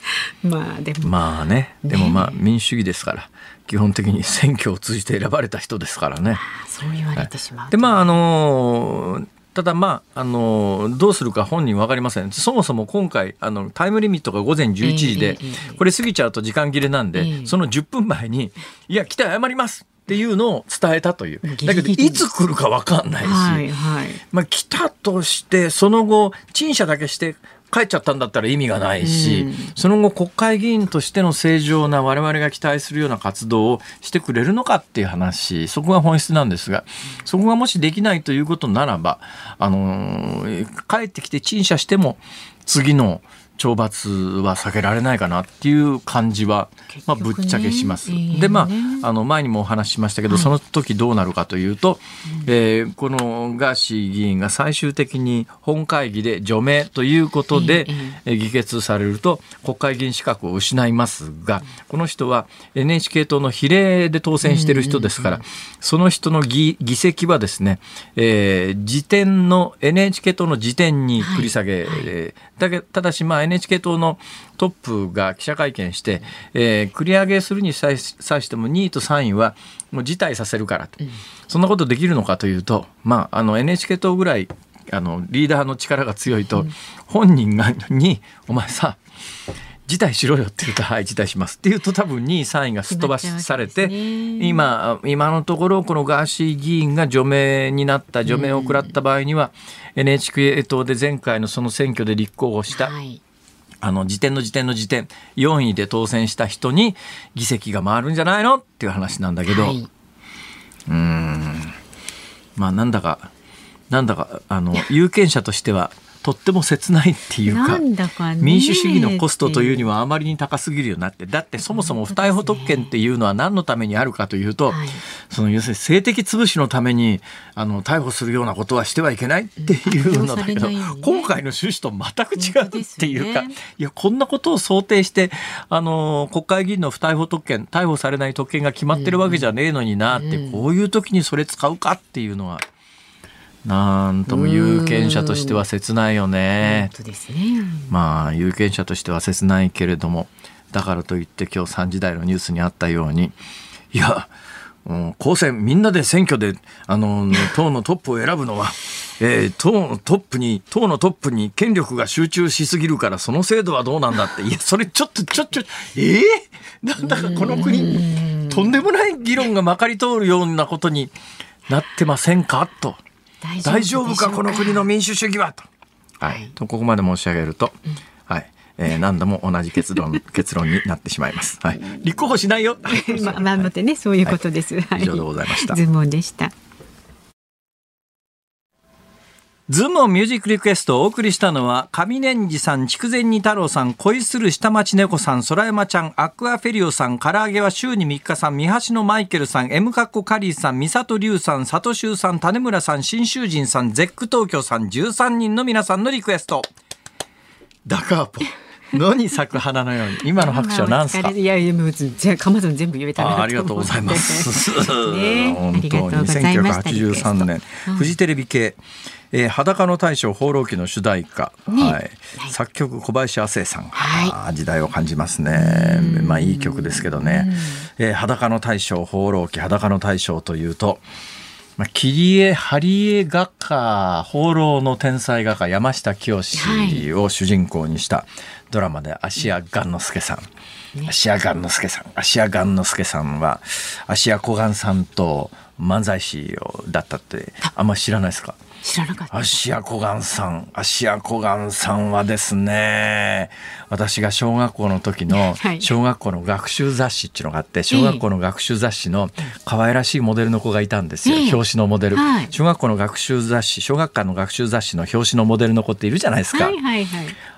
[SPEAKER 4] まあでも。
[SPEAKER 3] まあねでもまあ民主主義ですから基本的に選挙を通じて選ばれた人ですからね。
[SPEAKER 4] そう言われてしまうと。
[SPEAKER 3] でまああのーただまあ、あのーどうするか本人分かりません。そもそも今回あのタイムリミットが午前11時で、これ過ぎちゃうと時間切れなんで、
[SPEAKER 4] ええ
[SPEAKER 3] その10分前に「いや来て謝ります」っていうのを伝えたという。だけどいつ来るか分かんないし、
[SPEAKER 4] はいはい。
[SPEAKER 3] まあ、来たとしてその後陳謝だけして帰っちゃったんだったら意味がないし、
[SPEAKER 4] うん。
[SPEAKER 3] その後国会議員としての正常な我々が期待するような活動をしてくれるのかっていう話そこが本質なんですがそこがもしできないということならば、あのー帰ってきて陳謝しても次の懲罰は避けられないかなっていう感じは、まあ、ぶっちゃけします。
[SPEAKER 4] ね。
[SPEAKER 3] でまああの前にもお話ししましたけど、その時どうなるかというと、えーこのガーシー議員が最終的に本会議で除名ということで、
[SPEAKER 4] ええ
[SPEAKER 3] えー議決されると国会議員資格を失いますがこの人は NHK 党の比例で当選している人ですから、その人の議議席はですね、えー時点の NHK 党の時点に繰り下げ、えーだけただしまあ NHK 党のトップが記者会見して、えー繰り上げするに際しても2位と3位はもう辞退させるからと、そんなことできるのかというと、まあ、あの NHK 党ぐらいあのリーダーの力が強いと、本人がに「お前さ辞退しろよって言うと、はい、辞退しますって言うと多分2位、3位がすっ飛ばされて、今、今のところ、このガーシー議員が除名になった、除名を食らった場合には、NHK 党で前回のその選挙で立候補した、はいあの時点の時点の時点4位で当選した人に議席が回るんじゃないのっていう話なんだけど、はい、うん。まあなんだかなんだかあの有権者としてはとっても切ないっていうか民主主義のコストというにはあまりに高すぎるようになって。だってそもそも不逮捕特権っていうのは何のためにあるかというと、はい、その要するに性的潰しのためにあの逮捕するようなことはしてはいけないっていうのだけど、今回の趣旨と全く違うっていうか、ね、いやこんなことを想定してあの国会議員の不逮捕特権逮捕されない特権が決まってるわけじゃねえのになって、こういう時にそれ使うかっていうのは。なんとも有権者としては切ないよね。
[SPEAKER 4] ね。
[SPEAKER 3] まあ有権者としては切ないけれどもだからといって今日3時台のニュースにあったようにいや、うん、公選みんなで選挙であの党のトップを選ぶのは、えー、党のトップに党のトップに権力が集中しすぎるからその制度はどうなんだって。いやそれちょっとちょっとえー、なんだかこの国とんでもない議論がまかり通るようなことになってませんか？と。大丈夫かこの国の民主主義はと,、はい、とここまで申し上げると、うん、はいえー、何度も同じ結論 (laughs) 結論になってしまいます。はい、立候補しないよ。(laughs)
[SPEAKER 4] まあ、まあ、待ってね、そういうことです。
[SPEAKER 3] はい、以上でございました。
[SPEAKER 4] ズモンでした。
[SPEAKER 3] ズームミュージックリクエストをお送りしたのは、上年寺さん、筑前煮太郎さん、恋する下町猫さん、空山ちゃん、アクアフェリオさん、唐揚げは週に3日さん、三橋のマイケルさん、M カッコカリーさん、三里龍さん、佐藤修さん、種村さん、新州人さん、ゼック東京さん、13人の皆さんのリクエスト。ダカーポ。(laughs) 野に咲く花のように今の拍手は何ですか？
[SPEAKER 4] いやいやもうかまず全部言えた
[SPEAKER 3] あありがとうございます。(laughs) ね、本当に。1983年。フジテレビ系えー、裸の大将放浪記の主題歌、ね、はい、作曲小林亜生さん、はい、時代を感じますね。まあいい曲ですけどね、えー、裸の大将放浪記裸の大将というとまあ、切り絵貼り絵画家放浪の天才画家山下清を主人公にしたドラマで芦屋雁之助さん、芦屋雁之助さん。芦屋雁之助さんは芦屋小雁さんと漫才師だったってあ。んま知らないですか？
[SPEAKER 4] 知らなかった。
[SPEAKER 3] 芦屋小雁さん、芦屋小雁さんはですね、私が小学校の時の (laughs) 小学校の学習雑誌っていうのがあって、小学校の学習雑誌の可愛らしいモデルの子がいたんですよ。表紙のモデル、小学校の学習雑誌、小学館の学習雑誌の表紙のモデルの子っているじゃないですか。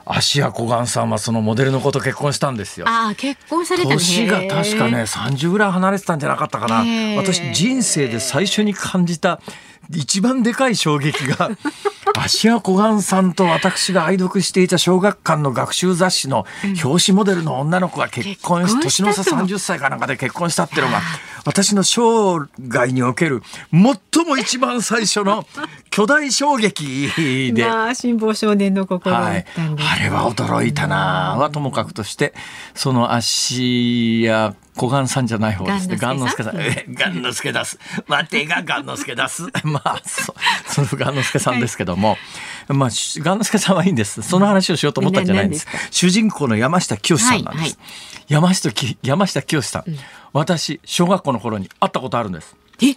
[SPEAKER 3] 芦屋小雁さんはそのモデルの子と結婚したんですよ。
[SPEAKER 4] ああ、結婚された
[SPEAKER 3] 年が確かね、30ぐらい離れてたんじゃなかったかな。私、人生で最初に感じた一番でかい衝撃が芦屋小雁さんと私が愛読していた小学館の学習雑誌の表紙モデルの女の子が結婚し、年の差30歳かなんかで結婚したっていうのが私の生涯における最も一番最初の巨大衝撃で。
[SPEAKER 4] まあ、辛抱少年の心、はい、
[SPEAKER 3] あれは驚いたなはともかくとして、その芦屋小雁さんじゃない方ですね。ガンノスケさん。え、ガンノスケ出す。待てがガンノスケ出す。まあ、そそのガンノスケさんですけども、はい、まあ、ガンノスケさんはいいんです。その話をしようと思ったんじゃないんです。主人公の山下清さんなんです。はいはい、山下き山下清さん、うん、私、小学校の頃に会ったことあるんです。
[SPEAKER 4] え？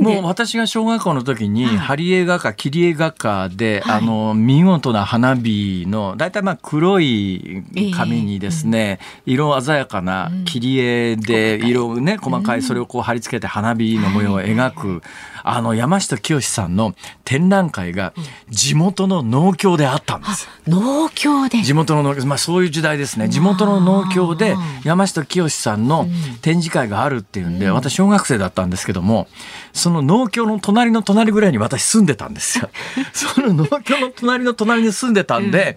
[SPEAKER 3] もう私が小学校の時に、貼り絵画家切り絵画家で、はい、あの見事な花火の大体まあ黒い紙にですね、えー、色鮮やかな切り絵で色ね細かいそれをこう貼り付けて花火の模様を描く、あの山下清さんの展覧会が地元の農協であったんです。
[SPEAKER 4] 農協で
[SPEAKER 3] 地元の農協、まあそういう時代ですね。地元の農協で山下清さんの展示会があるっていうんで、私小学生だったんですけども、その農協の隣の隣ぐらいに私住んでたんですよ。その農協の隣の隣に住んでたんで、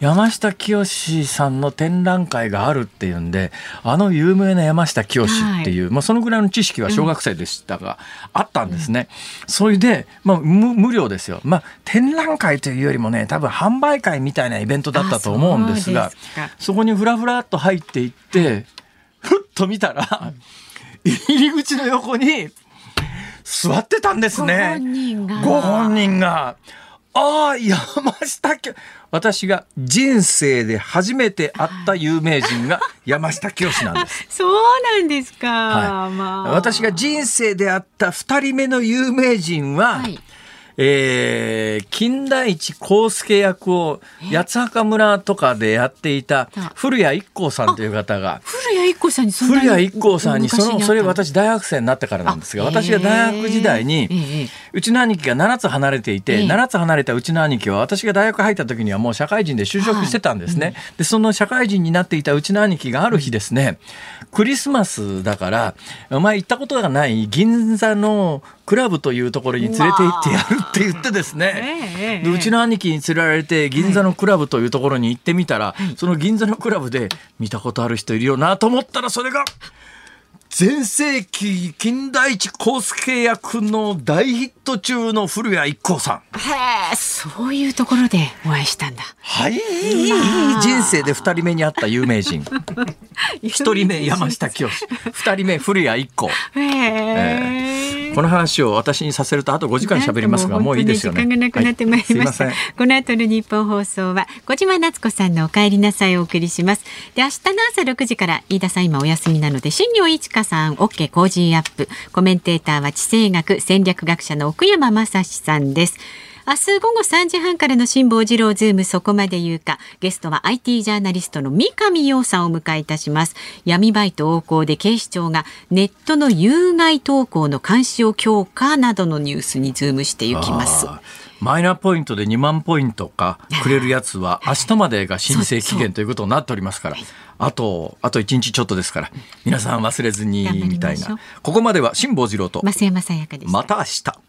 [SPEAKER 3] 山下清さんの展覧会があるっていうんであの有名な山下清っていう、はい、まあ、そのぐらいの知識は小学生でしたが、うん、あったんですね。それで、まあ、無料ですよ、まあ、展覧会というよりもね多分販売会みたいなイベントだったと思うんですがそこにふらふらっと入っていってふっと見たら、入り口の横に座ってたんですね。ご本人が。ああ、山下私が人生で初めて会った有名人が (laughs) 山下清なんです。
[SPEAKER 4] そうなんですか。
[SPEAKER 3] はい
[SPEAKER 4] まあ、
[SPEAKER 3] 私が人生で会った2人目の有名人は、
[SPEAKER 4] はい
[SPEAKER 3] えー金田一耕助役を八幡村とかでやっていた
[SPEAKER 4] あ。
[SPEAKER 3] 古谷一行さんという方が
[SPEAKER 4] 古谷一行さんにそんなに
[SPEAKER 3] 古谷一行さんにその？それ私大学生になってからなんですが
[SPEAKER 4] あ
[SPEAKER 3] 私が大学時代
[SPEAKER 4] え
[SPEAKER 3] に
[SPEAKER 4] え
[SPEAKER 3] うちの兄貴が7つ離れていて、
[SPEAKER 4] ええ
[SPEAKER 3] 7つ離れたうちの兄貴は私が大学入った時にはもう社会人で就職してたんですね、でその社会人になっていたうちの兄貴がある日ですね。クリスマスだからお前行ったことがない銀座のクラブというところに連れて行ってやるって言ってですね、
[SPEAKER 4] ええ
[SPEAKER 3] でうちの兄貴に連れられて銀座のクラブというところに行ってみたら、その銀座のクラブで見たことある人いるよなと思ったらそれが全盛期金田一耕助役の大ヒット中の古谷一行さん。
[SPEAKER 4] へえ、そういうところでお会いしたんだ。
[SPEAKER 3] はい、人生で二人目に会った有名人。(laughs) 一人目山下清、二人目古谷一行。
[SPEAKER 4] へえ。
[SPEAKER 3] この話を私にさせるとあと5時間喋りますがもういいですよね。
[SPEAKER 4] 時間がなくなってまいりました。
[SPEAKER 3] はい
[SPEAKER 4] この後のニッポン放送は小島夏子さんのお帰りなさいをお送りします。で明日の朝6時から飯田さん今お休みなので新行市佳さん OK! Cozy up!。コメンテーターは地政学戦略学者の奥山真司さんです。明日午後3時半からの辛坊治郎ズームそこまで言うか。ゲストは IT ジャーナリストの三上洋さんを迎えいたします。闇バイト横行で警視庁がネットの有害投稿の監視を強化などのニュースにズームしていきます。
[SPEAKER 3] マイナポイントで2万ポイントかくれるやつは明日までが申請期限ということになっておりますから。あとあと1日ちょっとですから。皆さん忘れずにみたいな。ここまでは辛坊治郎と
[SPEAKER 4] 増山さやかで
[SPEAKER 3] また明日